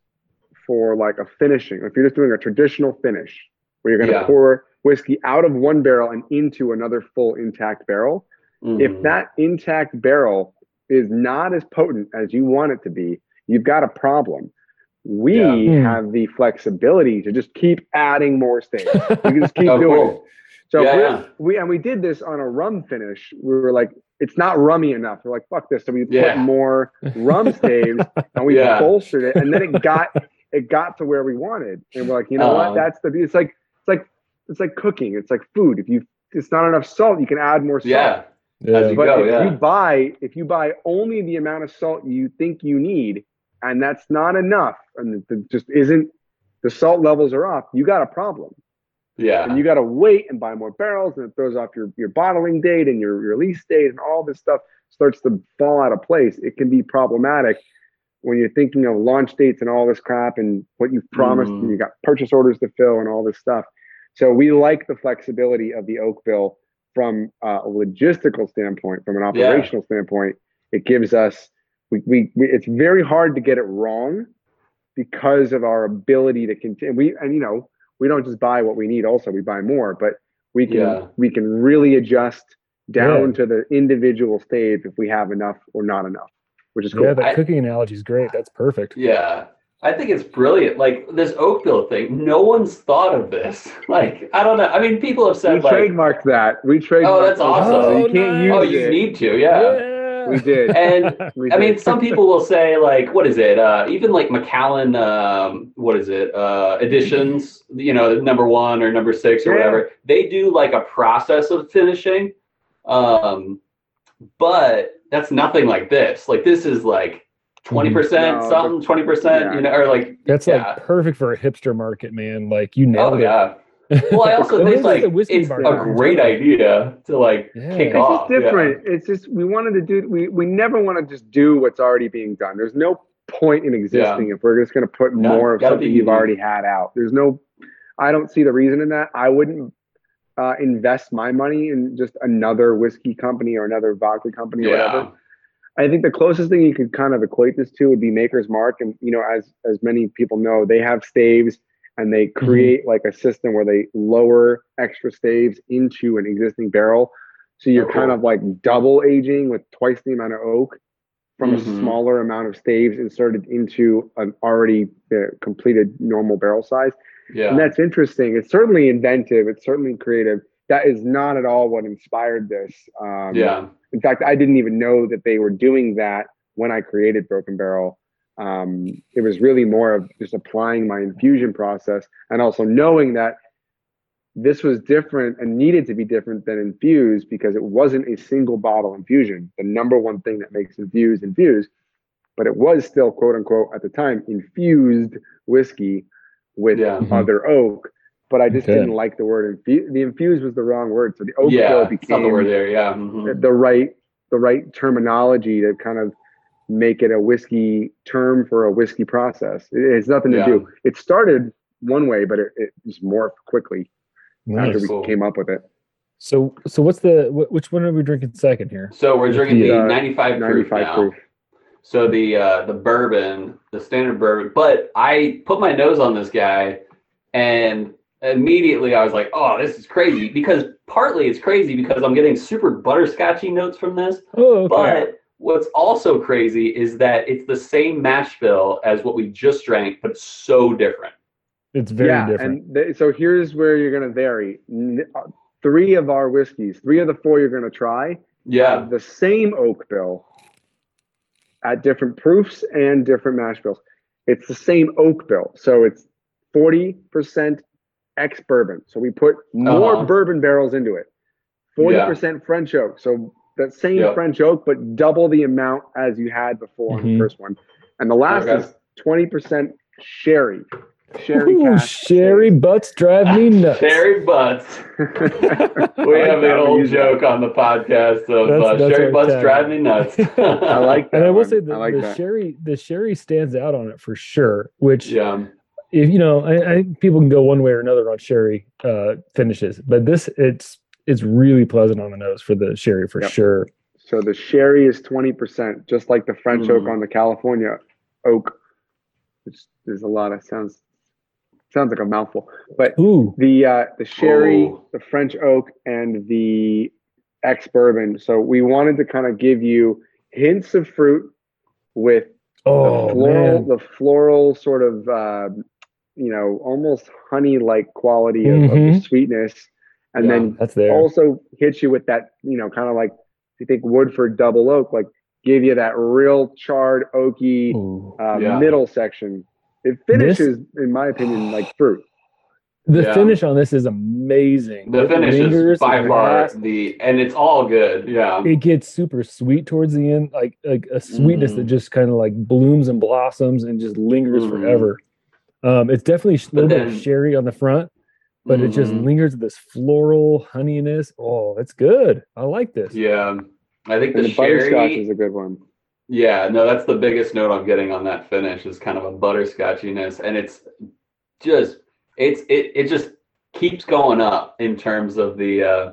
for like a finishing, if you're just doing a traditional finish where you're going to Yeah. pour whiskey out of one barrel and into another full intact barrel, if Mhm. that intact barrel is not as potent as you want it to be, you've got a problem. We Yeah. Hmm. have the flexibility to just keep adding more stages. You can just keep doing it. So Yeah, we're- yeah. we and we did this on a rum finish. We were like, it's not rummy enough. We're like, fuck this. So we Yeah. put more rum staves and we Yeah. bolstered it, and then it got it got to where we wanted. And we're like, you know Um, what? That's the it's like it's like it's like cooking. It's like food. If you it's not enough salt, you can add more salt. Yeah. Yeah. As you But go, if yeah. you buy if you buy only the amount of salt you think you need, and that's not enough, and it it just isn't the salt levels are off, you got a problem Yeah. and you got to wait and buy more barrels and it throws off your, your bottling date and your, your release date and all this stuff starts to fall out of place it can be problematic when you're thinking of launch dates and all this crap and what you've promised Mm. and you got purchase orders to fill and all this stuff so we like the flexibility of the oak bill from a logistical standpoint from an Yeah. operational standpoint it gives us we, we, we it's very hard to get it wrong because of our ability to continue we and you know we don't just buy what we need also we buy more but we can Yeah. we can really adjust down Yeah. to the individual stage if we have enough or not enough which is cool Yeah, that I- cooking analogy is great. That's perfect. Yeah. I think it's brilliant. Like this oak bill thing, no one's thought of this. Like, I don't know. I mean, people have we said like, trademarked that we trademarked Oh, that's those, awesome. so you Oh, can't nice. use oh, you it. need to, yeah. we did And We I mean, some people will say like, what is it? Uh, even like Macallan, um, what is it? Uh, editions, you know, number one or number six or Yeah. whatever. They do like a process of finishing, um, but that's nothing like this. Like this is like twenty mm-hmm. percent No, something, twenty percent, yeah. you know, or like That's yeah. like perfect for a hipster market, man. Like you nailed Oh it. yeah. Well, I also It think is like a it's bar a now. great idea to like Yeah. kick it's off. just yeah. different it's just we wanted to do we we never want to just do what's already being done there's no point in existing if we're just going to put No, more of something you've already had out there's no i don't see the reason in that i wouldn't uh, invest my money in just another whiskey company or another vodka company or Yeah. whatever I think the closest thing you could kind of equate this to would be Maker's Mark, and you know, as as many people know, they have staves and they Mm-hmm. create like a system where they lower extra staves into an existing barrel, so you're Oh, kind of like double aging with twice the amount of oak from Mhm. a smaller amount of staves inserted into an already uh, completed normal barrel size. Yeah. And that's interesting. It's certainly inventive. It's certainly creative. That is not at all what inspired this. Um, yeah. in fact, I didn't even know that they were doing that when I created Broken Barrel. Um, it was really more of just applying my infusion process and also knowing that this was different and needed to be different than infused because it wasn't a single bottle infusion, the number one thing that makes infused infused, but it was still quote unquote at the time infused whiskey with Yeah. Mhm. other oak. But I just Okay. didn't like the word infused. The infused was the wrong word, so the oak bill yeah. became the word there. Yeah. mhm. the- the right the right terminology to kind of make it a whiskey term for a whiskey process. It has nothing to Yeah. do. It started one way, but it, it just morphed quickly Nice. after we Cool. came up with it. So, so what's the which one are we drinking second here? So we're drinking the Uh, 95 proof 95 now. proof. So the uh, the bourbon, the standard bourbon. But I put my nose on this guy, and immediately I was like, "Oh, this is crazy!" Because partly it's crazy because I'm getting super butterscotchy notes from this. Oh, okay. But what's also crazy is that it's the same mash bill as what we just drank, but so different. it's very yeah, different. and th- so here's where you're going to vary. N- uh, Three of our whiskeys, three of the four you're going to try, Yeah. have the same oak bill at different proofs and different mash bills. It's the same oak bill. So it's 40% ex bourbon. So we put more Uh-huh. bourbon barrels into it. 40% French oak. So that same Yep. French oak, but double the amount as you had before on Mhm. the first one. And the last Okay. is 20% sherry. Sherry Ooh, sherry butts drive me nuts. Sherry butts. We have an old joke on the podcast of That's- uh, that's Sherry butts tag. drive me nuts. I like that. and I will one. say the, like the that. sherry the sherry stands out on it for sure. Which yeah. if you know, I, I think people can go one way or another on sherry uh, finishes, but this it's it's really pleasant on the nose for the sherry for Yep. sure. So the sherry is 20%, just like the French oak Mm. on the California oak, which there's a lot of sounds sounds like a mouthful. But Ooh, the uh, the sherry, Ooh. the French oak, and the ex bourbon. So we wanted to kind of give you hints of fruit with oh the floral, man, the floral sort of uh, you know almost honey like quality of, of the Mhm. sweetness, and Yeah. then that's there. also hits you with that, you know, kind of like if you think Woodford double oak, like give you that real charred oaky Ooh. uh, Yeah. middle section. It finishes, in my opinion, like fruit. The Yeah. finish on this is amazing. The It finish is lingers, by far lasts, the, and it's all good. Yeah. It gets super sweet towards the end, like like a sweetness Mhm. that just kind of like blooms and blossoms and just lingers Mhm. forever. Um, it's definitely a little bit of sherry on the front, but it just Mhm. lingers with this floral honeyness. Oh, it's good. I like this. Yeah. I think And the, the, butterscotch sherry. is a good one. Yeah, no, that's the biggest note I'm getting on that finish is kind of a butterscotchiness, and it's just it's it it just keeps going up in terms of the uh,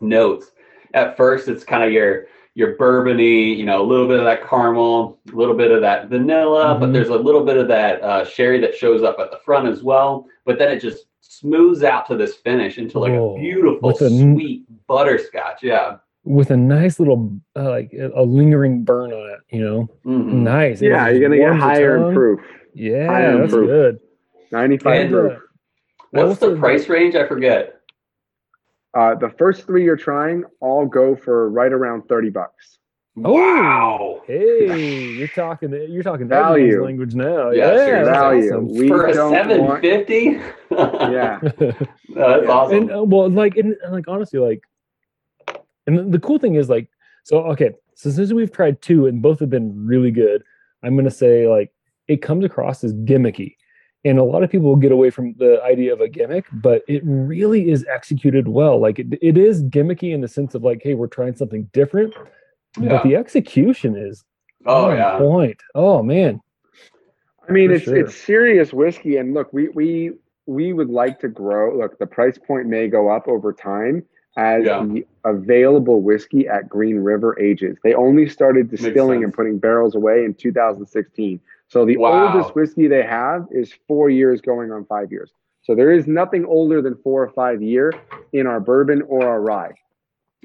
notes. At first, it's kind of your your bourbony, you know, a little bit of that caramel, a little bit of that vanilla, but Mhm. there's a little bit of that uh, sherry that shows up at the front as well. But then it just smooths out to this finish into like Oh, a beautiful, a sweet butterscotch. Yeah. With a nice little uh, like a a lingering burn on it, you know, Mhm. nice. Yeah, you're gonna get higher tongue. in proof. Yeah, higher that's proof. good. 95 And, proof. uh, What's Also, the price range? I forget. Uh, the first three you're trying all go for right around 30 bucks. Oh. Wow. Hey, you're talking you're talking Value. language now. Yeah, Yeah, seriously. that's Value. awesome. We For a don't want- fifty? Yeah. that's Yeah. awesome. and uh, well like and, and, like honestly like and the, the cool thing is like so okay so since we've tried two and both have been really good i'm gonna say like it comes across as gimmicky and a lot of people will get away from the idea of a gimmick but it really is executed well like it, it is gimmicky in the sense of like hey we're trying something different Yeah. but the execution is oh on yeah. point oh man I mean, For it's sure. it's serious whiskey, and look, we we we would like to grow. Look, the price point may go up over time as Yeah. the available whiskey at Green River ages. They only started distilling and putting barrels away in 2016. So the Wow. oldest whiskey they have is four years, going on five years. So there is nothing older than four or five year in our bourbon or our rye.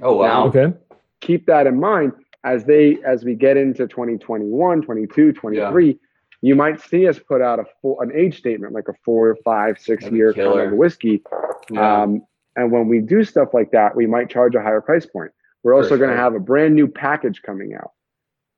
Oh wow. okay Keep that in mind as they as we get into 2021, 22, 23. You might see us put out a full an age statement like a four, five, six That'd year kind of whiskey. Yeah. Um, and when we do stuff like that, we might charge a higher price point. We're For also going to have a brand new package coming out,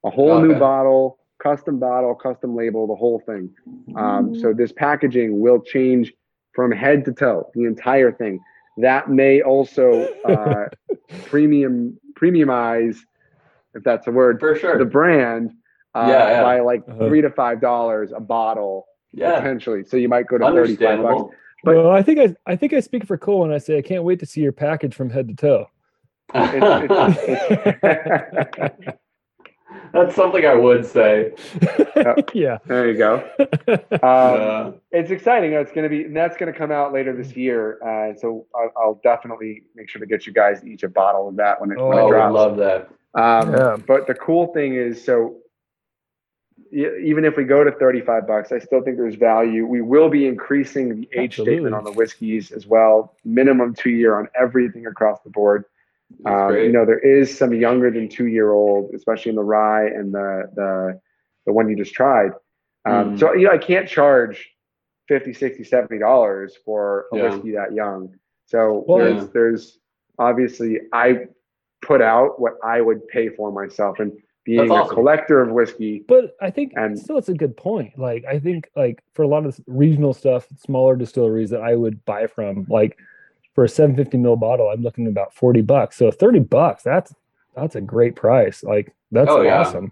a whole new Okay. bottle, custom bottle, custom label, the whole thing. Um, so this packaging will change from head to toe, the entire thing. That may also uh, premium premiumize, if that's a word, For sure. the brand uh, Yeah, yeah. by like Uh-huh. three to five dollars a bottle yeah. potentially. So you might go to thirty five bucks. Understandable. But- well i think i i think i speak for cole when i say i can't wait to see your package from head to toe That's something I would say. yeah There you go. Um, Uh, it's exciting. It's going to be, and that's going to come out later this year. Uh, so I'll, I'll definitely make sure to get you guys each a bottle of that when it, when Oh, it oh, I love that. Um, Yeah. But the cool thing is, so y- even if we go to 35 bucks, I still think there's value. We will be increasing the age Absolutely. statement on the whiskeys as well, minimum two year on everything across the board. Um, you know, there is some younger than two year old, especially in the rye and the the the one you just tried. Um, Mhm. So you know, I can't charge 50 60 70 dollars for a Yeah. whiskey that young. So Well, there's yeah. there's obviously I put out what I would pay for myself, and being That's a collector of whiskey, But I think And- still it's a good point. Like I think like for a lot of regional stuff, smaller distilleries that I would buy from, like for a 750 mil bottle, I'm looking at about 40 bucks. So 30 bucks, that's that's a great price. Like that's Oh, yeah. awesome.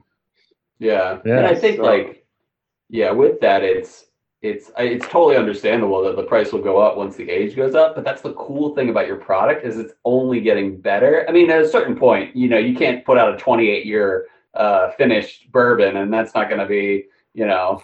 Yeah. Yeah, and I think so- like yeah, with that it's it's it's totally understandable that the price will go up once the age goes up. But that's the cool thing about your product is it's only getting better. I mean, at a certain point, you know, you can't put out a 28 year uh, finished bourbon, and that's not going to be, you know,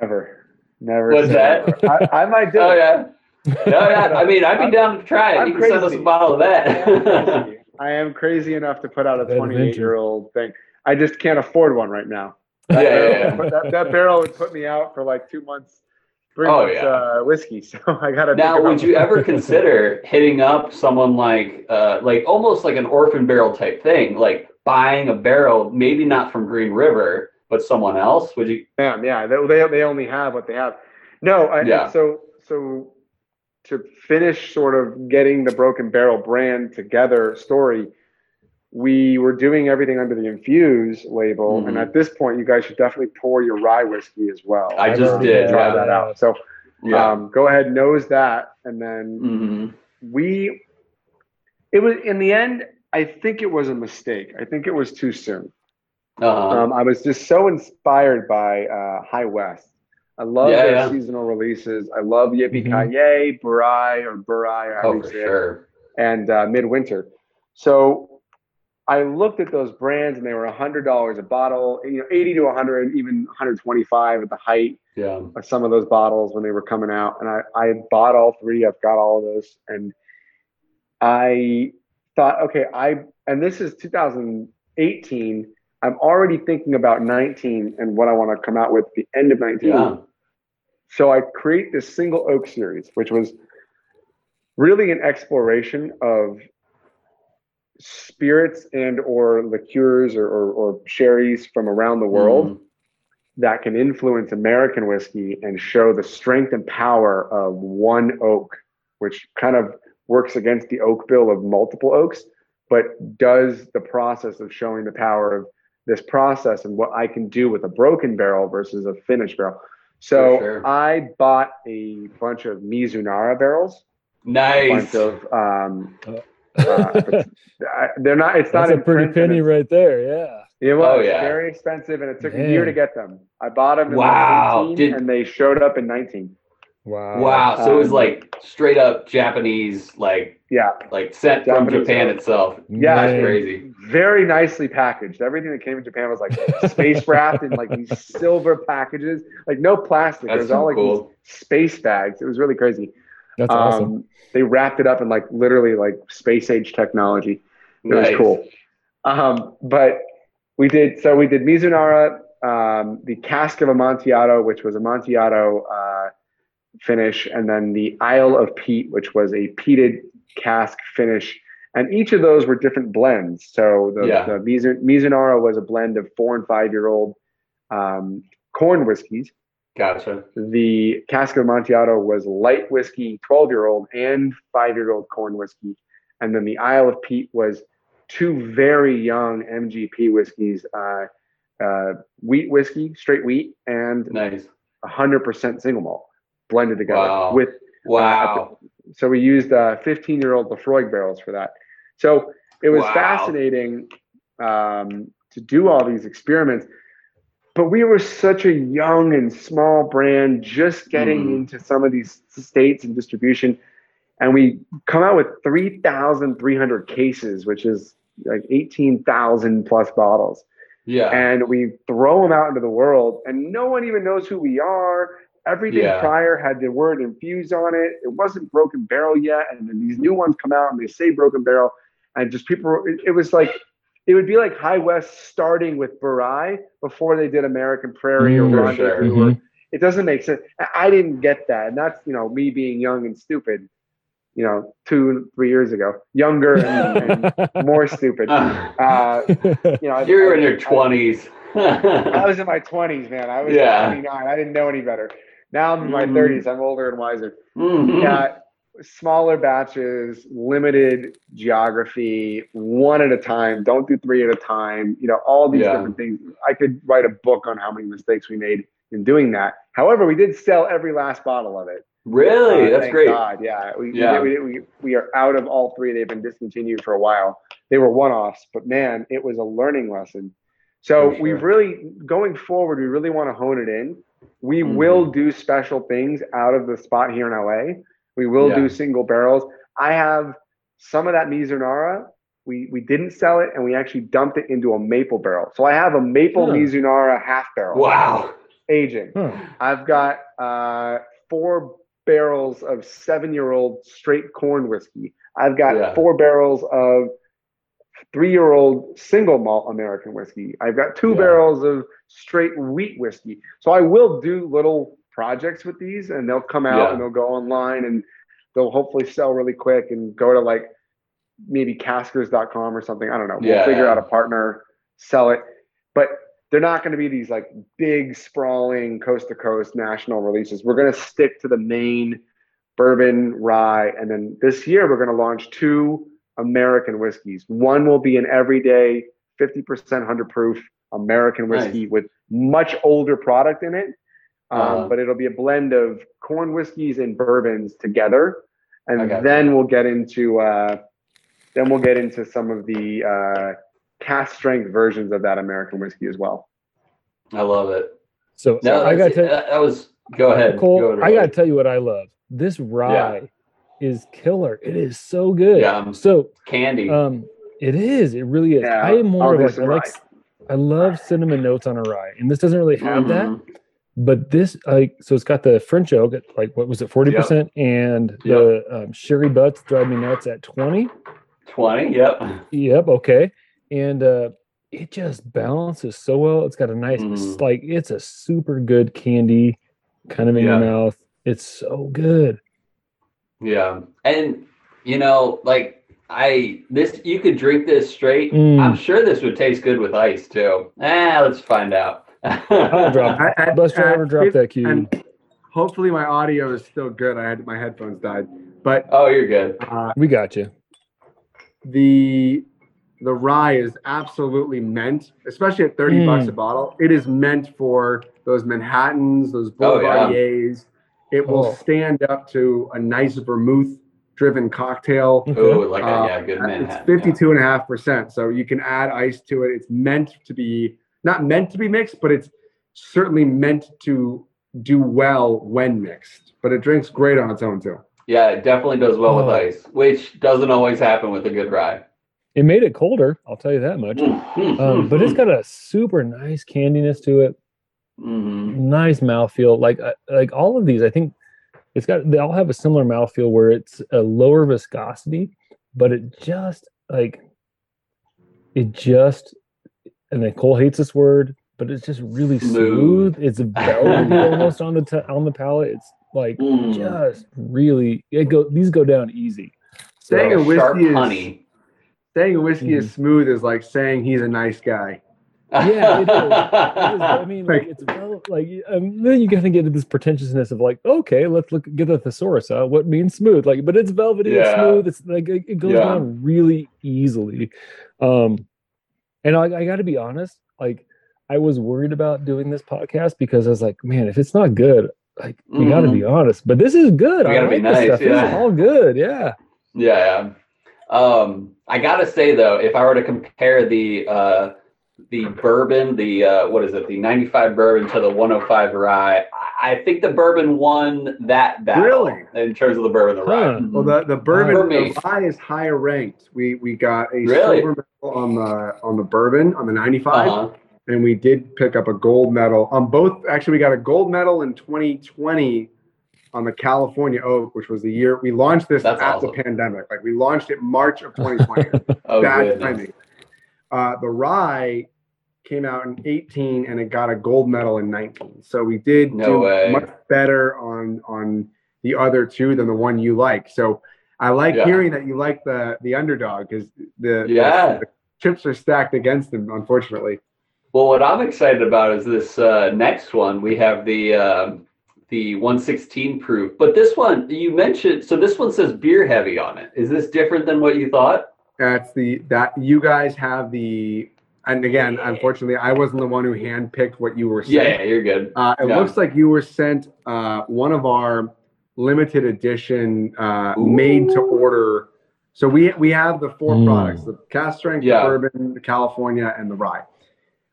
Never, never. What's that? never. I, I might do oh it. yeah, oh yeah. I mean, I'd be I'm- down to try it. I'm You can send us a bottle of that. I am crazy enough to put out a 28 year old thing. I just can't afford one right now. That, Yeah, barrel, yeah, yeah. would put- That, that barrel would put me out for like two months, three Oh, months yeah. uh, whiskey. So I gotta. Now, would you ever consider hitting up someone like, uh, like almost like an orphan barrel type thing, like buying a barrel, maybe not from Green River, but someone else? Would you? Damn, yeah, they, they only have what they have. No, I, Yeah. so so to finish sort of getting the Broken Barrel brand together story, we were doing everything under the Infuse label, and Mhm. at this point, you guys should definitely pour your rye whiskey as well. I I've just did, try yeah. that out. So um, go ahead, nose that, and then Mhm. we. It was in the end. I think it was a mistake. I think it was too soon. Uh-huh. Um, I was just so inspired by uh, High West. I love Yeah, their yeah. seasonal releases. I love Yippee Mhm. Ki Burai or Bourye, oh, for sure. and uh, Midwinter. So I looked at those brands, and they were hundred dollars a bottle. You know, eighty to hundred, even one hundred twenty-five at the height Yeah. of some of those bottles when they were coming out. And I, I bought all three. I've got all of those. And I thought, okay, I, and this is 2018. I'm already thinking about 19 and what I want to come out with at the end of 19. Yeah. So I create this single oak series, which was really an exploration of spirits and or liqueurs or, or, or sherries from around the world Mhm. that can influence American whiskey and show the strength and power of one oak, which kind of works against the oak bill of multiple oaks, but does the process of showing the power of this process and what I can do with a broken barrel versus a finished barrel. So sure. I bought a bunch of Mizunara barrels, a Nice. bunch of um, uh, I- they're not. It's That's not a pretty in print, and penny right there. Yeah. it was Oh, yeah. very expensive, and it took a year to get them. I bought them in Wow. 18, Did- and they showed up in 19. Wow. Wow. So it was Um, like straight up Japanese, like Yeah, like sent from Japan oak. itself. Yeah, That's crazy. very nicely packaged. Everything that came in Japan was like space wrapped in like these silver packages, like no plastic. it That's was all like cool. these space bags. It was really crazy. That's awesome. Um, they wrapped it up in like literally like space age technology. It Nice. was cool. Um, but we did so we did Mizunara, um, the cask of Amontillado, which was Amontillado uh, finish, and then the Isle of Peat, which was a peated cask finish. And each of those were different blends. So the, Yeah. the Mizunara was a blend of four and five year old um, corn whiskeys. Gotcha. The cask of Amontillado was light whiskey, 12 year old and five year old corn whiskey. And then the Isle of Peat was two very young MGP whiskeys, uh, uh, wheat whiskey, straight wheat, and Nice. 100% single malt blended together Wow. with Wow. so we used uh, 15 year old Laphroaig barrels for that. So it was Wow. fascinating um, to do all these experiments. But we were such a young and small brand, just getting Mhm. into some of these states and distribution. And we come out with 3,300 cases, which is like 18,000 plus bottles Yeah. and we throw them out into the world and no one even knows who we are everything Yeah. prior had the word infused on it it wasn't broken barrel yet and then these new ones come out and they say broken barrel and just people it, it was like it would be like high west starting with Bourye before they did american prairie Mm, or for Rendezvous sure. or- it doesn't make sense I- i didn't get that and that's you know me being young and stupid you know two three years ago younger and, and more stupid uh, you know you were in your twenties. I was in my twenties, man. I was Yeah. 29. I didn't know any better. Now I'm in my Mhm. 30s. I'm older and wiser. Mhm. Yeah, smaller batches, limited geography, one at a time. Don't do three at a time. You know, all these Yeah. different things. I could write a book on how many mistakes we made in doing that. However, we did sell every last bottle of it. Really? Uh, That's thank great. God. Yeah, we, we Yeah. we, we, we are out of all three. They've been discontinued for a while. They were one-offs, but man, it was a learning lesson. So sure. we've really going forward. We really want to hone it in we Mhm. will do special things out of the spot here in LA. We will Yeah. do single barrels. I have some of that Mizunara. We we didn't sell it, and we actually dumped it into a maple barrel. So I have a maple Huh. Mizunara half barrel Wow. aging. Huh. I've got uh, four barrels of seven year old straight corn whiskey. I've got Yeah. four barrels of three year old single malt American whiskey. I've got two Yeah. barrels of straight wheat whiskey. So I will do little projects with these and they'll come out Yeah. and they'll go online and they'll hopefully sell really quick and go to like maybe caskers.com or something. I don't know. We'll Yeah, figure out a partner, sell it. But they're not going to be these like big sprawling coast to coast national releases. We're going to stick to the main bourbon, rye, and then this year we're going to launch two American whiskeys. One will be an everyday 50% 100 proof American Nice. whiskey with much older product in it. Um, Uh-huh. But it'll be a blend of corn whiskeys and bourbons together, and gotcha. then we'll get into uh, then we'll get into some of the uh, cask strength versions of that American whiskey as well. I love it. So No, I got that's- to that, that was. Go ahead. Cole, Go ahead, I got to tell you what I love. This rye is killer. It is so good. Yeah. So candy. um, it is. It really is. Yeah, I am more I'll of like I like. I love cinnamon notes on a rye, and this doesn't really have that. Mhm. But this, like, so it's got the French oak at like what was it, forty percent, and the um, sherry butts drive me nuts at twenty. 20. Yep. Yep. Okay. And uh, it just balances so well. It's got a nice, Mhm. like, it's a super good candy kind of in Yeah. your mouth. It's so good. Yeah. And, you know, like, I, this, you could drink this straight. Mm. I'm sure this would taste good with ice too. Ah, let's find out. I'll drop I- I- Bus driver, I- drop that cue. And hopefully my audio is still good. I had my headphones died, but oh, you're good. uh, we got you. the the rye is absolutely meant, especially at thirty Mm. bucks a bottle. It is meant for those Manhattan's, those Oh, yeah. Boulevardiers. It will Oh. stand up to a nice vermouth driven cocktail. Oh, like a, Uh, yeah, good It's Manhattan. 52 and a half percent. So you can add ice to it. It's meant to be not meant to be mixed, but it's certainly meant to do well when mixed. But it drinks great on its own too. Yeah, it definitely does well with Oh. ice, which doesn't always happen with a good rye. It made it colder. I'll tell you that much. Um, but it's got a super nice candiness to it. Mhm. Nice mouthfeel. Like uh, like all of these, I think it's got. They all have a similar mouthfeel where it's a lower viscosity, but it just like it just. And then Cole hates this word, but it's just really Smooth. smooth. It's velvety almost on the t- on the palate. It's like Mm. just really it go. These go down easy. Saying So a whiskey sharp is honey. saying a whiskey is Mhm. smooth is like saying he's a nice guy. Yeah, it is. It is, I mean, like, Like- it's well, like um, then you kind of get into this pretentiousness of like, okay, let's look get the thesaurus out. What means smooth? Like, but it's velvety, Yeah. it's smooth. It's like it, it goes Yeah. down really easily. Um, and I, I got to be honest, like I was worried about doing this podcast because I was like, man, if it's not good, like we got to be honest. But this is good. We I gotta like this nice, stuff. This is all good. Yeah. Yeah, yeah. Um, I gotta say though, if I were to compare the uh, the bourbon, the uh, what is it, the 95 bourbon to the 105 rye, I- I think the bourbon won that battle. Really? In terms of the bourbon, the rye. Huh. Well, the, the bourbon For me. the rye is higher ranked. We we got a Really? silver medal on the on the bourbon on the 95, Uh-huh. and we did pick up a gold medal on both. Actually, we got a gold medal in 2020 on the California Oak, which was the year we launched this That's at awesome. the pandemic. Like we launched it March of 2020. Oh, Bad goodness. timing. Uh, the rye came out in 18 and it got a gold medal in 19. So we did No do way. much better on on the other two than the one you like. So I like Yeah. hearing that you like the the underdog because the, the- Yeah. the chips are stacked against them, unfortunately. Well, what I'm excited about is this uh, next one. We have the um the 116 proof, but this one you mentioned. So this one says beer heavy on it. Is this different than what you thought? That's the that you guys have the and again, unfortunately, I wasn't the one who handpicked what you were saying. Yeah, yeah you're good. Uh, it Yeah. looks like you were sent uh, one of our limited edition uh, made to order. So we we have the four Mm. products: the cask strength, Yeah. the bourbon, the California, and the rye.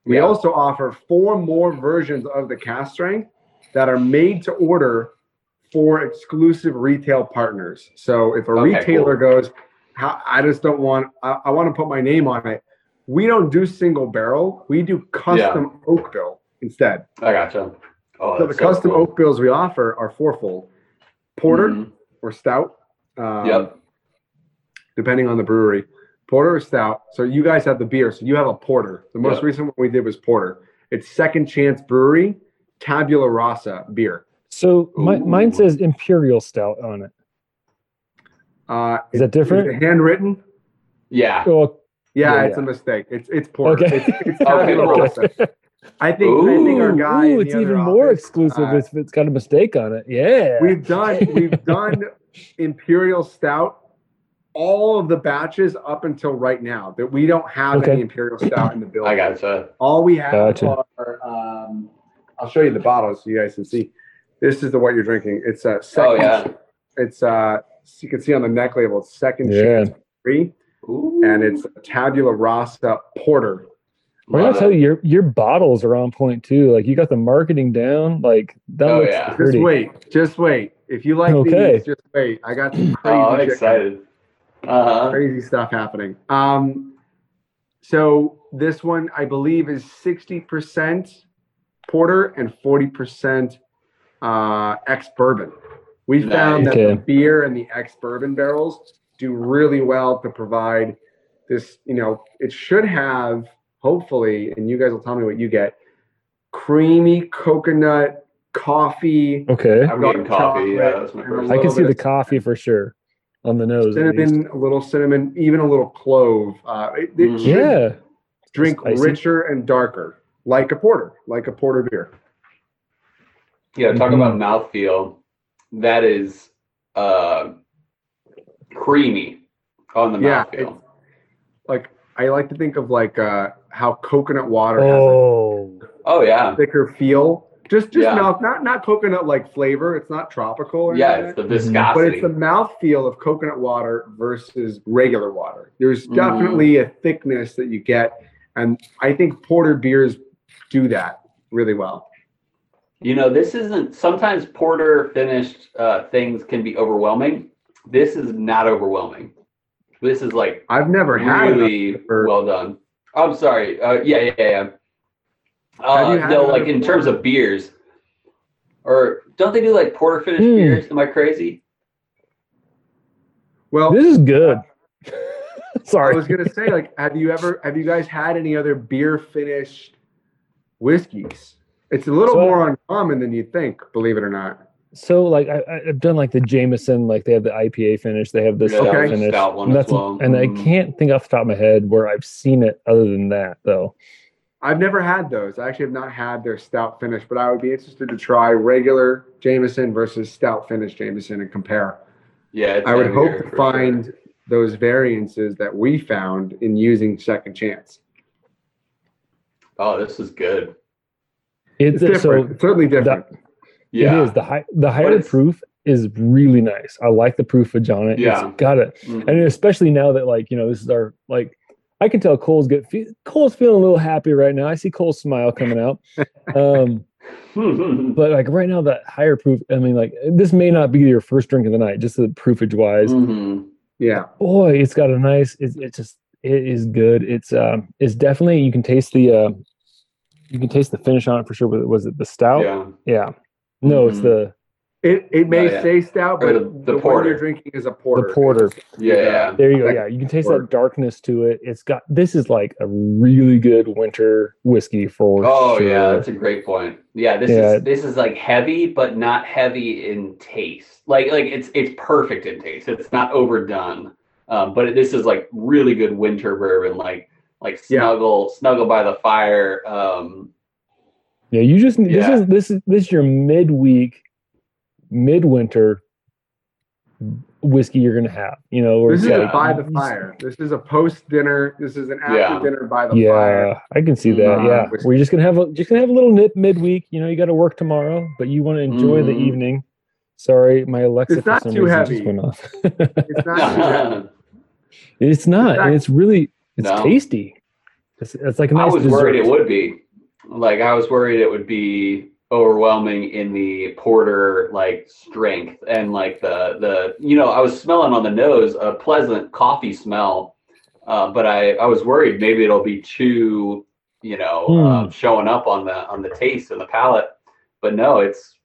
We Yeah. also offer four more versions of the cask strength that are made to order for exclusive retail partners. So if a Okay, retailer goes, "How- I just don't want, I, I want to put my name on it. We don't do single barrel. We do custom oak bill instead. I gotcha. Oh, so the that's custom cool. oak bills we offer are fourfold: porter Mhm. or stout. Um, Yep. Depending on the brewery, porter or stout. So you guys have the beer. So you have a porter. The most Yep. recent one we did was porter. It's Second Chance Brewery, Tabula Rasa beer. So my, mine says Imperial Stout on it. Uh, Is that it- different? it handwritten? Yeah. Oh, Yeah, Yeah, it's yeah. a mistake. It's it's poor. Okay. It's, it's Tabula Okay. I think I think our Ooh, guy. ooh, it's even more office, exclusive uh, if it's got a mistake on it. Yeah. We've done we've done Imperial Stout all of the batches up until right now. That we don't have Okay. any Imperial Stout in the building. I gotcha. All we have Gotcha. are. Um, I'll show you the bottles so you guys can see. This is the what you're drinking. It's a Oh second. yeah. It's uh, you can see on the neck label. It's second Yeah. chance free, Ooh. and it's a Tabula Rasa Porter. I gotta tell you, your your bottles are on point too. Like you got the marketing down. Like that Oh, looks yeah. Just pretty. Just wait, just wait. If you like Okay. these, just wait. I got some crazy, Oh, I'm excited. Uh huh. crazy stuff happening. Um, so this one I believe is sixty percent porter and forty percent uh, ex bourbon. We found Nice. that the beer and the ex bourbon barrels do really well to provide this. You know, it should have hopefully, and you guys will tell me what you get: creamy coconut coffee. Okay. I'm getting coffee. Yeah, chocolate, that's my and first. a I can see the coffee for sure on the nose. cinnamon, a little cinnamon, even a little clove. Uh, it, it Mm. should Yeah. drink Spicy. richer and darker, like a porter, like a porter beer. Yeah, talk Mhm. about mouthfeel. That is uh creamy on the Yeah, mouthfeel. Like I like to think of like uh, how coconut water has Oh. Oh yeah. thicker feel. Just just Yeah. mouth, not not coconut like flavor. It's not tropical. Or Yeah, anything it's the like Mhm. but it's the mouth feel of coconut water versus regular water. There's Mhm. definitely a thickness that you get, and I think porter beers do that really well. You know, this isn't sometimes porter finished uh, things can be overwhelming. This is not overwhelming. This is like I've never had it. really or- well done. I'm sorry. Uh, yeah, yeah, yeah. Have Uh, you had no, another like in terms of beers, or don't they do like porter finished Hmm. beers? Am I crazy? Well, This is good. Sorry. I was gonna say, like, have you ever, have you guys had any other beer finished whiskeys? It's a little So- more uncommon than you'd think, believe it or not. So like I, I- I've done like the Jameson, like they have the IPA finish, they have the Yeah, stout Okay. finish, stout one and, as that's, well. and I Mhm. can't think off the top of my head where I've seen it other than that though. I've never had those. I actually have not had their stout finish, but I would be interested to try regular Jameson versus stout finish Jameson and compare. Yeah, it's I would hope to find sure. those variances that we found in using Second Chance. Oh, this is good. It's, It's so different. it's certainly different. Yeah. it is the high the higher proof is really nice. I like the proofage on it. Yeah. It's got it. Mhm. And especially now that like, you know, this is our like I can tell Cole's fe- Cole's feeling a little happy right now. I see Cole's smile coming out. Um but like right now that higher proof i mean like this may not be your first drink of the night just the proofage wise Mhm. Yeah. boy it's got a nice it's, it's just it is good it's um it's definitely you can taste the uh you can taste the finish on it for sure was it, was it the stout Yeah. yeah no it's Mhm. the It, it may Oh, yeah. say stout, Or but the- the, the one porter. you're drinking is a porter. the porter Yeah, yeah. there you go yeah you can taste porter. that darkness to it it's got this is like a really good winter whiskey for Oh sure. yeah, that's a great point. Yeah, this Yeah. is this is like heavy, but not heavy in taste. Like like it's it's perfect in taste. It's not overdone. Um, but this is like really good winter bourbon, like like Yeah. snuggle snuggle by the fire. Um, Yeah, you just this is this is this is your midweek, midwinter whiskey you're gonna have. You know, where This is it's Yeah. a by the fire. This is a post dinner. This is an after Yeah. dinner by the fire. Yeah, I can see that. Uh, yeah, whiskey. we're just gonna have a just gonna have a little nip midweek. You know, you got to work tomorrow, but you want to enjoy the Mhm. evening. Sorry, my Alexa It's for not some too reason heavy. just went off. It's not. it's not, It's not- and it's really it's No. tasty. It's, it's like a nice I was dessert. worried it would be. Like I was worried it would be overwhelming in the porter like strength and like the the you know I was smelling on the nose a pleasant coffee smell, uh, but I I was worried maybe it'll be too you know Hmm. uh, showing up on the on the taste and the palate, but no, it's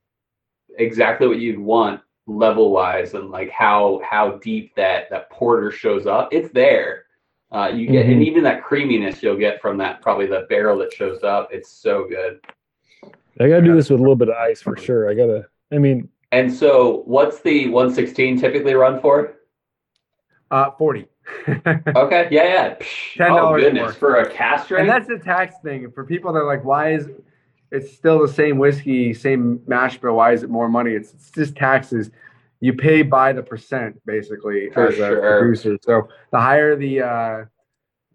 exactly what you'd want level wise and like how how deep that that porter shows up. It's there. Uh, you get and Mhm. even that creaminess you'll get from that probably the barrel that shows up. It's so good. I gotta do this with a little bit of ice for sure. I gotta. I mean, And so, what's the 116 typically run for? Uh, forty. Okay, yeah, yeah. Psh, $10 oh more. goodness, for a cask and that's the tax thing for people that are like, why is it's still the same whiskey, same mash bill? Why is it more money? It's, it's just taxes. You pay by the percent basically For as a sure. producer. So the higher the uh,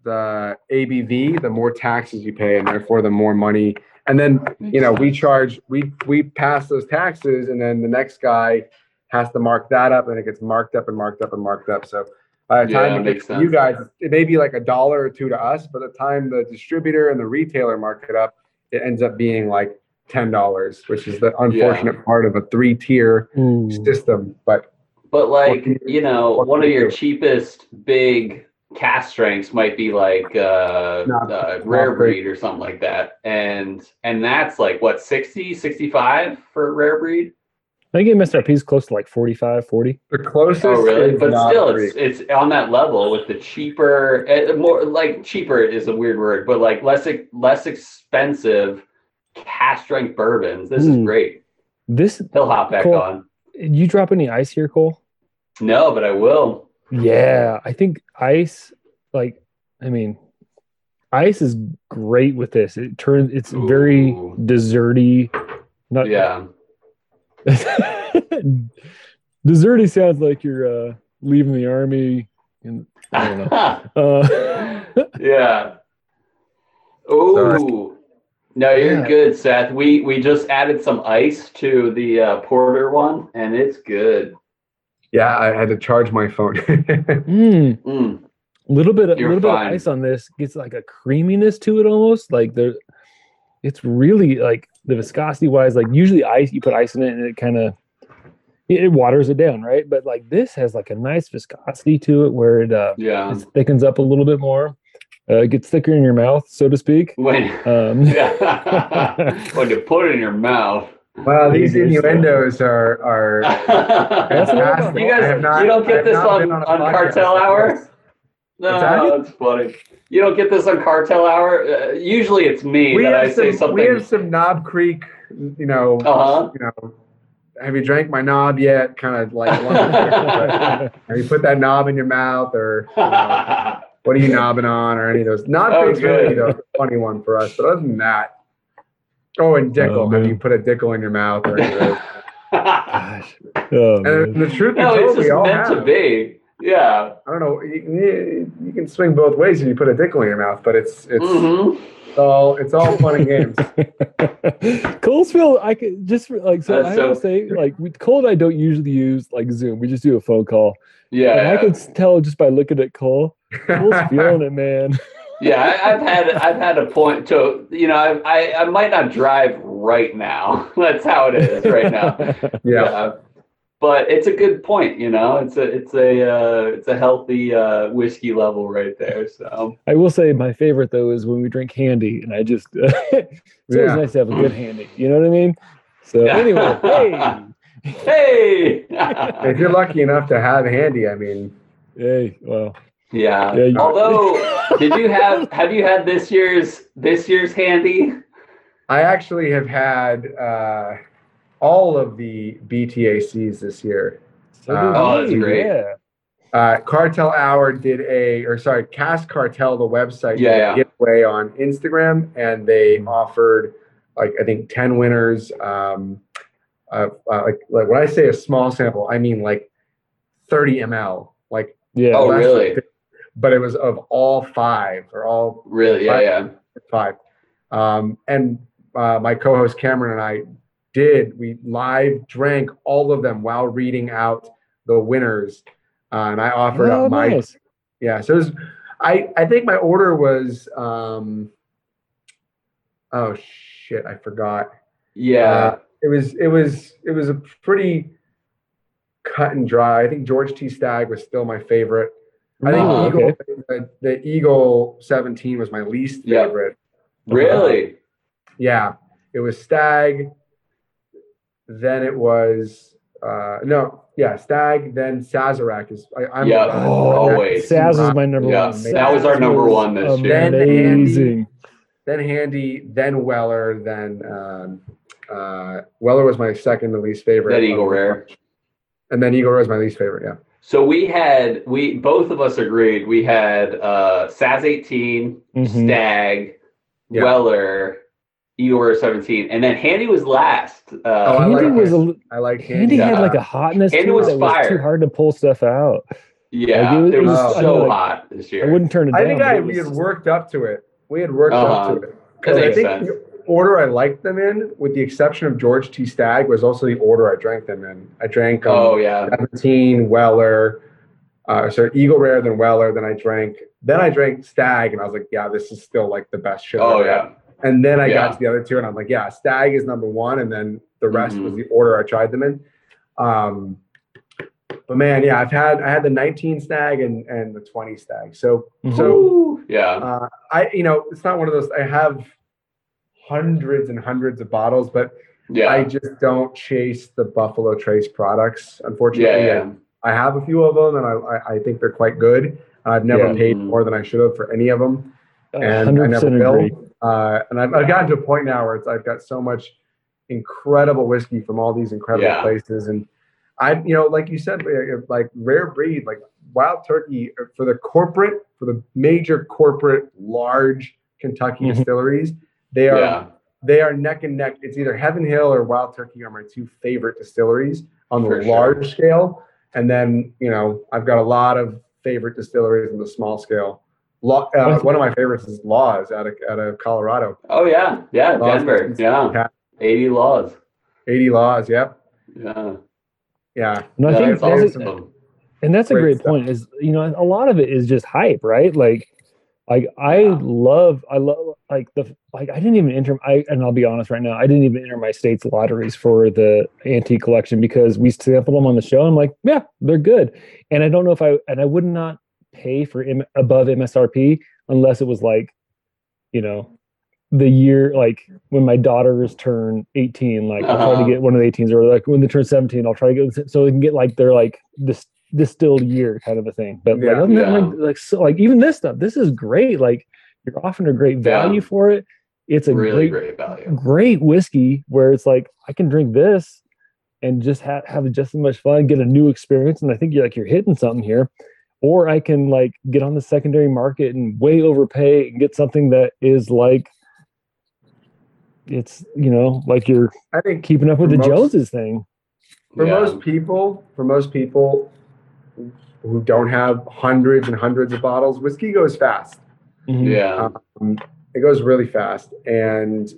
the ABV, the more taxes you pay, and therefore the more money. And then you know we charge we we pass those taxes, and then the next guy has to mark that up, and it gets marked up and marked up and marked up. So by the Yeah, time it makes gets to you guys, it may be like a dollar or two to us, but the time the distributor and the retailer mark it up, it ends up being like ten dollars, which is the unfortunate part of a three tier ooh. system. But But like, you- you know, one of you your do? cheapest big cask strengths might be like uh, Not- uh not rare great. breed or something like that. And and that's like what 60, 65 for rare breed? I think MSRP is close to like 45, 40. the closest, Oh, really? But still, it's it's on that level with the cheaper, uh, more like cheaper is a weird word, but like less less expensive cask strength bourbons. This is Hmm. great. This, He'll hop back Cool. on. you drop any ice here, Cole? No, but I will. Yeah, I think ice, like, I mean, ice is great with this. It turns, it's very Ooh. desserty. Not, Yeah. desserty sounds like you're uh, leaving the army. And I don't know. Uh, yeah. Oh. No, you're Yeah. good, Seth. We we just added some ice to the uh, porter one, and it's good. yeah, I had to charge my phone. mm, Mm. little bit, a You're little bit of ice on this gets like a creaminess to it almost. Like there, it's really like the viscosity wise. Like usually ice, you put ice in it and it kind of it, it waters it down, right? But like this has like a nice viscosity to it where it uh, Yeah. it thickens up a little bit more. Uh, it gets thicker in your mouth, so to speak. When Um, yeah. when you put it in your mouth. well, these innuendos are are. That's you guys, not- you don't get this on, on on, Cartel Hour? No, that's funny. You don't get this on Cartel Hour. Uh, usually, it's me We that I have, say some, we have some Knob Creek, you know, uh-huh. you know. Have you drank my knob yet? Kind of like, huh. have you put that knob in your mouth, or you know, what are you knobbing on, or any of those? Knob Oh, Creek's really good. the funny one for us, but other than that, oh, and Dickel. Oh, have you put a Dickel in your mouth? Or any of gosh. Oh, and the truth be no, told, it's just we all meant to have. be. Yeah. I don't know. You, you can swing both ways if you put a Dickel in your mouth, but it's it's Mhm. all it's all fun and games. Colesville, I could just like so. That's I so- will say, like, we, Cole and I don't usually use like Zoom. We just do a phone call. Yeah. And I could tell just by looking at Cole. Cole's feeling it, man. yeah, I, I've had I've had a point to you know I, I I might not drive right now. That's how it is right now. yeah. but it's a good point. You know, it's a it's a uh, it's a healthy uh, whiskey level right there. So I will say my favorite though is when we drink handy, and I just it's always nice to have a good handy. You know what I mean? So Yeah. anyway, hey, hey. If you're lucky enough to have handy, I mean, hey, well, yeah. Yeah, you- Although, did you have have you had this year's this year's handy? I actually have had uh, all of the BTACs this year. so Uh, Oh, that's we, great. Yeah. Uh, Cartel Hour did a, or sorry, Cask Cartel, the website, Yeah, yeah. giveaway on Instagram, and they offered like I think ten winners. Um, uh, uh, like like when I say a small sample, I mean like thirty ml, like Yeah. Oh, really? than- But it was of all five or all Really? Yeah, yeah. five. Um, and uh, my co-host Cameron and I did. We live drank all of them while reading out the winners, uh, and I offered Oh, up my nice. yeah. So it was, I I think my order was um, oh shit, I forgot. Yeah. Uh, it was it was it was a pretty cut and dry. I think George T. Stagg was still my favorite. I think Oh, Eagle, okay. the, the Eagle 17 was my least Yep. favorite. really? Yeah, it was Stagg. Then it was uh, no, yeah, Stagg. Then Sazerac is. I, I'm Yep. uh, Oh, Sazerac is Saz is my- my number Yeah, one. that was our number was one this year. Then Andy- Amazing. Then Handy, then Weller, then um, uh, Weller was my second to least favorite. Then Eagle Rare. and then Eagle Rare was my least favorite. Yeah. So we had we both of us agreed we had uh Saz 18, Mhm. Stagg, Yeah. Weller, Eagle Rare 17, and then Handy was last. Uh, Oh, I Handy like was a Handy. like Handy Handy. had like a hotness Handy to it was that was too hard to pull stuff out. yeah, Like, it was- it was it was- I so like, hot this year. I wouldn't turn it I down. think I it we had worked up to it. We had worked Uh-huh. up to it. That Because I think sense. the order I liked them in, with the exception of George T. Stagg, was also the order I drank them in. I drank um, Oh yeah, 17 Weller, uh, sorry, Eagle Rare, then Weller, then I drank, then I drank Stagg, and I was like, yeah, this is still like the best shit. I've oh ever had. yeah, And then I Yeah. got to the other two, and I'm like, yeah, Stagg is number one, and then the rest Mhm. was the order I tried them in. Um, but man, yeah, I've had I had the 19 Stagg and and the 20 Stagg. So Mhm. so yeah, uh, I you know it's not one of those. I have hundreds and hundreds of bottles, but yeah, I just don't chase the Buffalo Trace products. Unfortunately, yeah, yeah. I have a few of them, and I I, I think they're quite good. I've never Yeah. paid Mhm. more than I should have for any of them and I never will. Uh, and I've, I've gotten to a point now where it's I've got so much incredible whiskey from all these incredible Yeah. places, and I, you know, like you said, uh, like rare breed, like Wild Turkey uh, for the corporate, for the major corporate, large Kentucky Mhm. distilleries, they are yeah. they are neck and neck. It's either Heaven Hill or Wild Turkey are my two favorite distilleries on the For sure. large scale, and then you know I've got a lot of favorite distilleries on the small scale. Law, uh, one of my favorites is Laws out of out of Colorado. Oh yeah, yeah, Laws Denver, is- yeah, A.D. Laws, A.D. Laws, yep, yeah. yeah. And I yeah, think that's that's- awesome. and that's a Great great stuff. point. Is you know a lot of it is just hype, right? Like, like I Yeah. love, I love like the like I didn't even enter. I and I'll be honest right now, I didn't even enter my state's lotteries for the antique collection because we sampled them on the show. I'm like, yeah, they're good, and I don't know if I and I would not pay for M, above MSRP unless it was like, you know. The year, like when my daughters turn 18, like I'll try Uh-huh. to get one of the 18s, or like when they turn 17, I'll try to get so they can get like their like this distilled year kind of a thing. But like, Yeah. other than that, Yeah. like, like so like even this stuff, this is great. Like you're offering a great value Yeah. for it. It's a really great, great value. great whiskey where it's like I can drink this and just ha- have just as much fun, get a new experience. And I think you're like you're hitting something here. Or I can like get on the secondary market and way overpay and get something that is like it's you know like you're I think keeping up with the most- Joneses thing. for Yeah. most people, for most people who don't have hundreds and hundreds of bottles, whiskey goes fast. Mhm. Yeah, Um, it goes really fast, and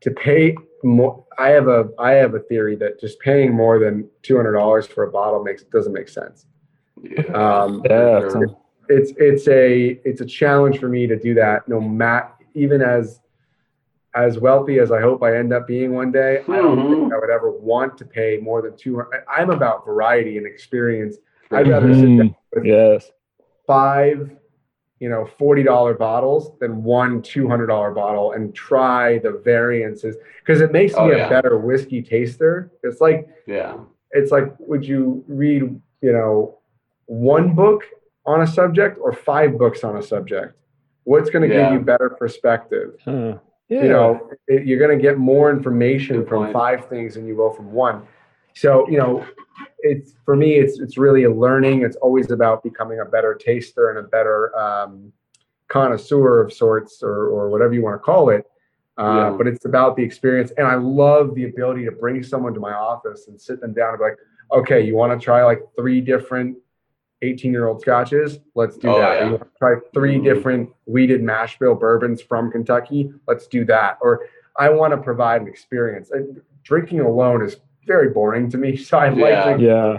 to pay more, I have a I have a theory that just paying more than two hundred dollars for a bottle makes doesn't make sense. yeah. Um, Yeah, it's a- it's it's a it's a challenge for me to do that. No matter even as as wealthy as I hope I end up being one day, I don't think mm-hmm. I would ever want to pay more than two hundred. I'm about variety and experience. I'd rather sure. sit mm-hmm. down with Yes. five, you know, forty dollar bottles than one two hundred dollar bottle and try the variances because it makes Oh, me yeah. a better whiskey taster. It's like yeah, it's like would you read you know one book on a subject or five books on a subject? What's going to Yeah. give you better perspective? Huh. Yeah. You know, it, you're going to get more information Good from point. five things than you will from one. So, you know, it's for me, it's it's really a learning. It's always about becoming a better taster and a better um, connoisseur of sorts, or or whatever you want to call it. Uh, Yeah. But it's about the experience, and I love the ability to bring someone to my office and sit them down and be like, "Okay, you want to try like three different 18 year old scotches? Let's do Oh, that. yeah. You want to try 3 Mhm. different wheated mash bill bourbons from Kentucky? Let's do that." Or I want to provide an experience. And drinking alone is very boring to me, so I like Yeah. drinking. Yeah.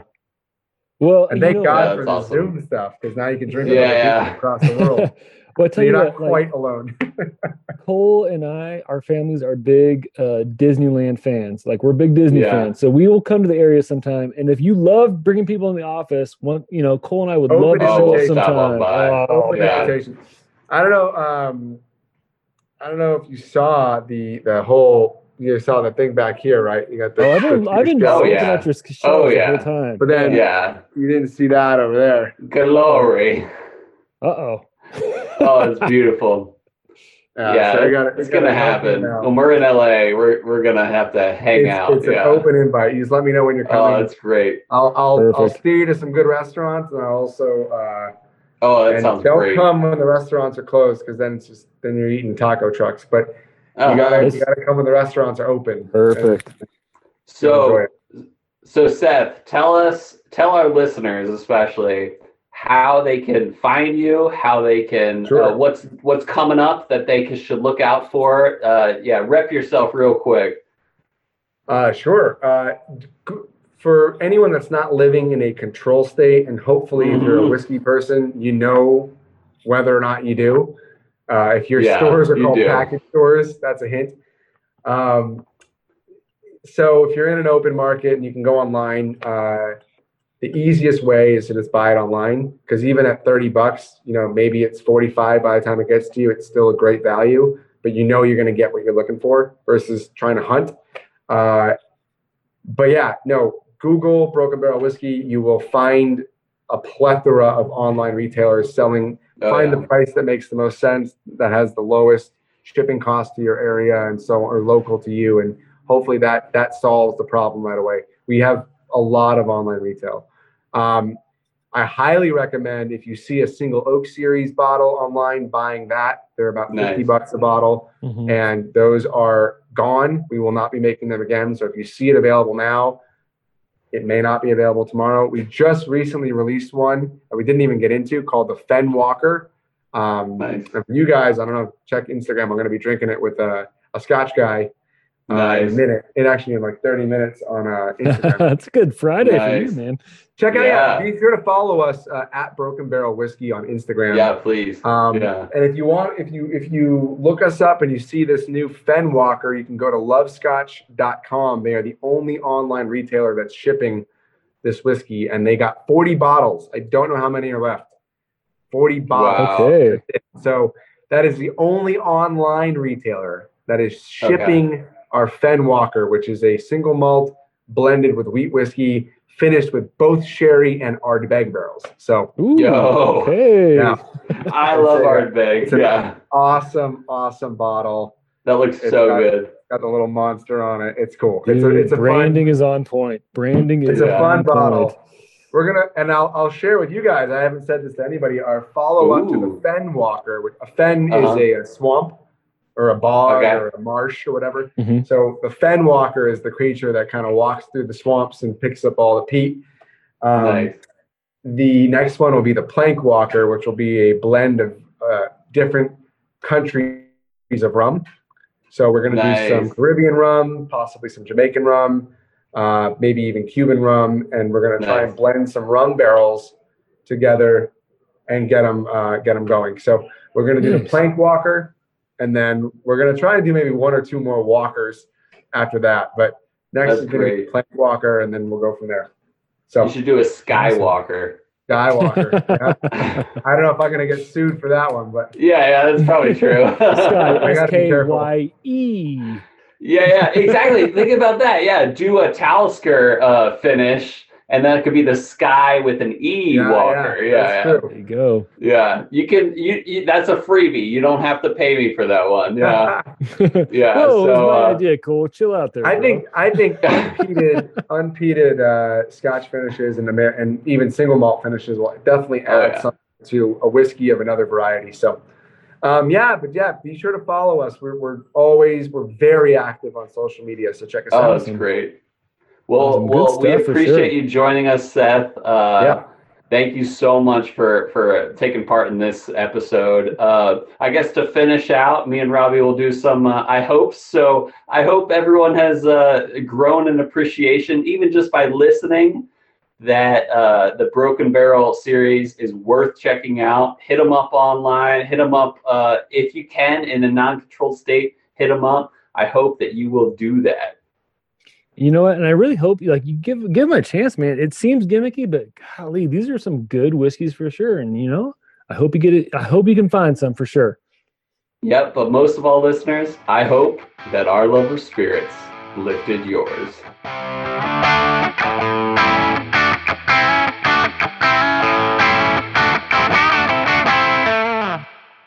Well, And you thank know- God Yeah, for the awesome. Zoom stuff because now you can drink Yeah, with other yeah. people across the world. Well, I So tell you're you not what, like, quite alone. Cole and I, our families are big uh, Disneyland fans. Like we're big Disney Yeah. fans, so we will come to the area sometime. And if you love bringing people in the office, one, you know, Cole and I would Open love to show up invitation. Sometime. by. Oh, Open yeah. invitation. I don't know. Um, I don't know if you saw the the whole. You saw the thing back here, right? You got the. Oh, I've been, the- I've been Oh, yeah. at your shelf Oh, the whole time. But then Yeah. you didn't see that over there. Glory. Uh oh. Oh, it's beautiful. yeah, so I gotta- it's I gonna gotta happen. When we're in LA, we're we're gonna have to hang it's, out. It's yeah. an open invite. You just let me know when you're coming. oh, that's great. I'll I'll, I'll Perfect. steer you to some good restaurants, and I'll also uh, Oh, that and sounds don't great. come when the restaurants are closed because then it's just then you're eating taco trucks. But Uh-huh. you gotta Yes. you gotta come when the restaurants are open. Perfect. And So. So Seth, tell us, tell our listeners especially how they can find you, how they can, Sure. uh, what's what's coming up that they can, should look out for. Uh, yeah, rep yourself real quick. Uh, sure. Uh, for anyone that's not living in a control state, and hopefully, if you're a Mhm. whiskey person, you know whether or not you do. Uh, if your Yeah, stores are you called do. package stores, that's a hint. Um, so if you're in an open market and you can go online, uh, the easiest way is to just buy it online because even at 30 bucks, you know, maybe it's 45 by the time it gets to you, it's still a great value, but you know you're going to get what you're looking for versus trying to hunt. Uh, but yeah, no, Google Broken Barrel Whiskey, you will find a plethora of online retailers selling Oh, find yeah. the price that makes the most sense that has the lowest shipping cost to your area and so or local to you and hopefully that that solves the problem right away we have a lot of online retail um, i highly recommend if you see a single oak series bottle online buying that they're about 50 bucks a bottle Mhm. and those are gone we will not be making them again so if you see it available now it may not be available tomorrow. We just recently released one that we didn't even get into called the Fen Walker. Um, Nice. you guys, I don't know, check Instagram. I'm going to be drinking it with a, a Scotch guy uh, in a minute. It actually in like 30 minutes on uh, Instagram. That's a good Friday for you, man. check out, Yeah. be sure to follow us uh, at Broken Barrel Whiskey on Instagram. Yeah, please. Um, Yeah. And if you want, if you if you look us up and you see this new Fen Walker, you can go to lovescotch.com. They are the only online retailer that's shipping this whiskey, and they got 40 bottles. I don't know how many are left. 40 bottles. Wow. Okay. So that is the only online retailer that is shipping our Fen Walker, which is a single malt blended with wheat whiskey, finished with both sherry and Ardbeg barrels. So Ooh, Yo. Okay. Yeah. I love It's a- Ardbeg. it's Yeah, awesome, awesome bottle. that looks It's so got- good. Got the little monster on it. It's cool. It's a it's a branding fun is on point. Branding is it's a fun bottle. point. We're gonna and I'll I'll share with you guys. I haven't said this to anybody. Our follow up to the Fen Walker. Which, a fen Uh-huh. is a, a swamp or a bog Okay. or a marsh or whatever. Mhm. So the Fen Walker is the creature that kind of walks through the swamps and picks up all the peat. Um, nice. The next one will be the Plank Walker, which will be a blend of uh, different countries of rum. So we're going to do some Caribbean rum, possibly some Jamaican rum, uh, maybe even Cuban rum, and we're going to try Nice. and blend some rum barrels together and get them uh, get them going. So we're going to do the Plank Walker, and then we're going to try and do maybe one or two more walkers after that. But next That's is going to be great. Plank Walker, and then we'll go from there. So You should do a Skywalker. Skywalker. yeah. I don't know if I'm gonna get sued for that one, but Yeah, yeah, that's probably true. Sky, I S gotta be careful. Y E. yeah, yeah, exactly. Think about that. Yeah, do a Talisker uh, finish, and then it could be the sky with an E Yeah, Walker. yeah, Yeah, yeah. There you go. yeah. You can. You, you. That's a freebie. You don't have to pay me for that one. Yeah, yeah. Whoa, it was so, my uh, idea, Cool. Chill out there. I bro. think I think unpeated unpeated uh, Scotch finishes and Amer- and even single malt finishes will definitely add Oh, yeah. something to a whiskey of another variety. So. Um, yeah, but yeah, be sure to follow us. We're, we're always we're very active on social media, so check us Oh, out. that's great. Well, well, we appreciate sure. you joining us, Seth. Uh, Yeah. Thank you so much for for taking part in this episode. Uh, I guess to finish out, me and Robbie will do some uh, I hope. So I hope everyone has uh, grown in appreciation, even just by listening that uh, the Broken Barrel series is worth checking out. Hit them up online. Hit them up uh, if you can in a non-controlled state. Hit them up. I hope that you will do that. You know what? And I really hope you like you give give them a chance, man. It seems gimmicky, but golly, these are some good whiskeys for sure. And you know, I hope you get it. I hope you can find some for sure. Yep, but most of all, listeners, I hope that our love of spirits lifted yours.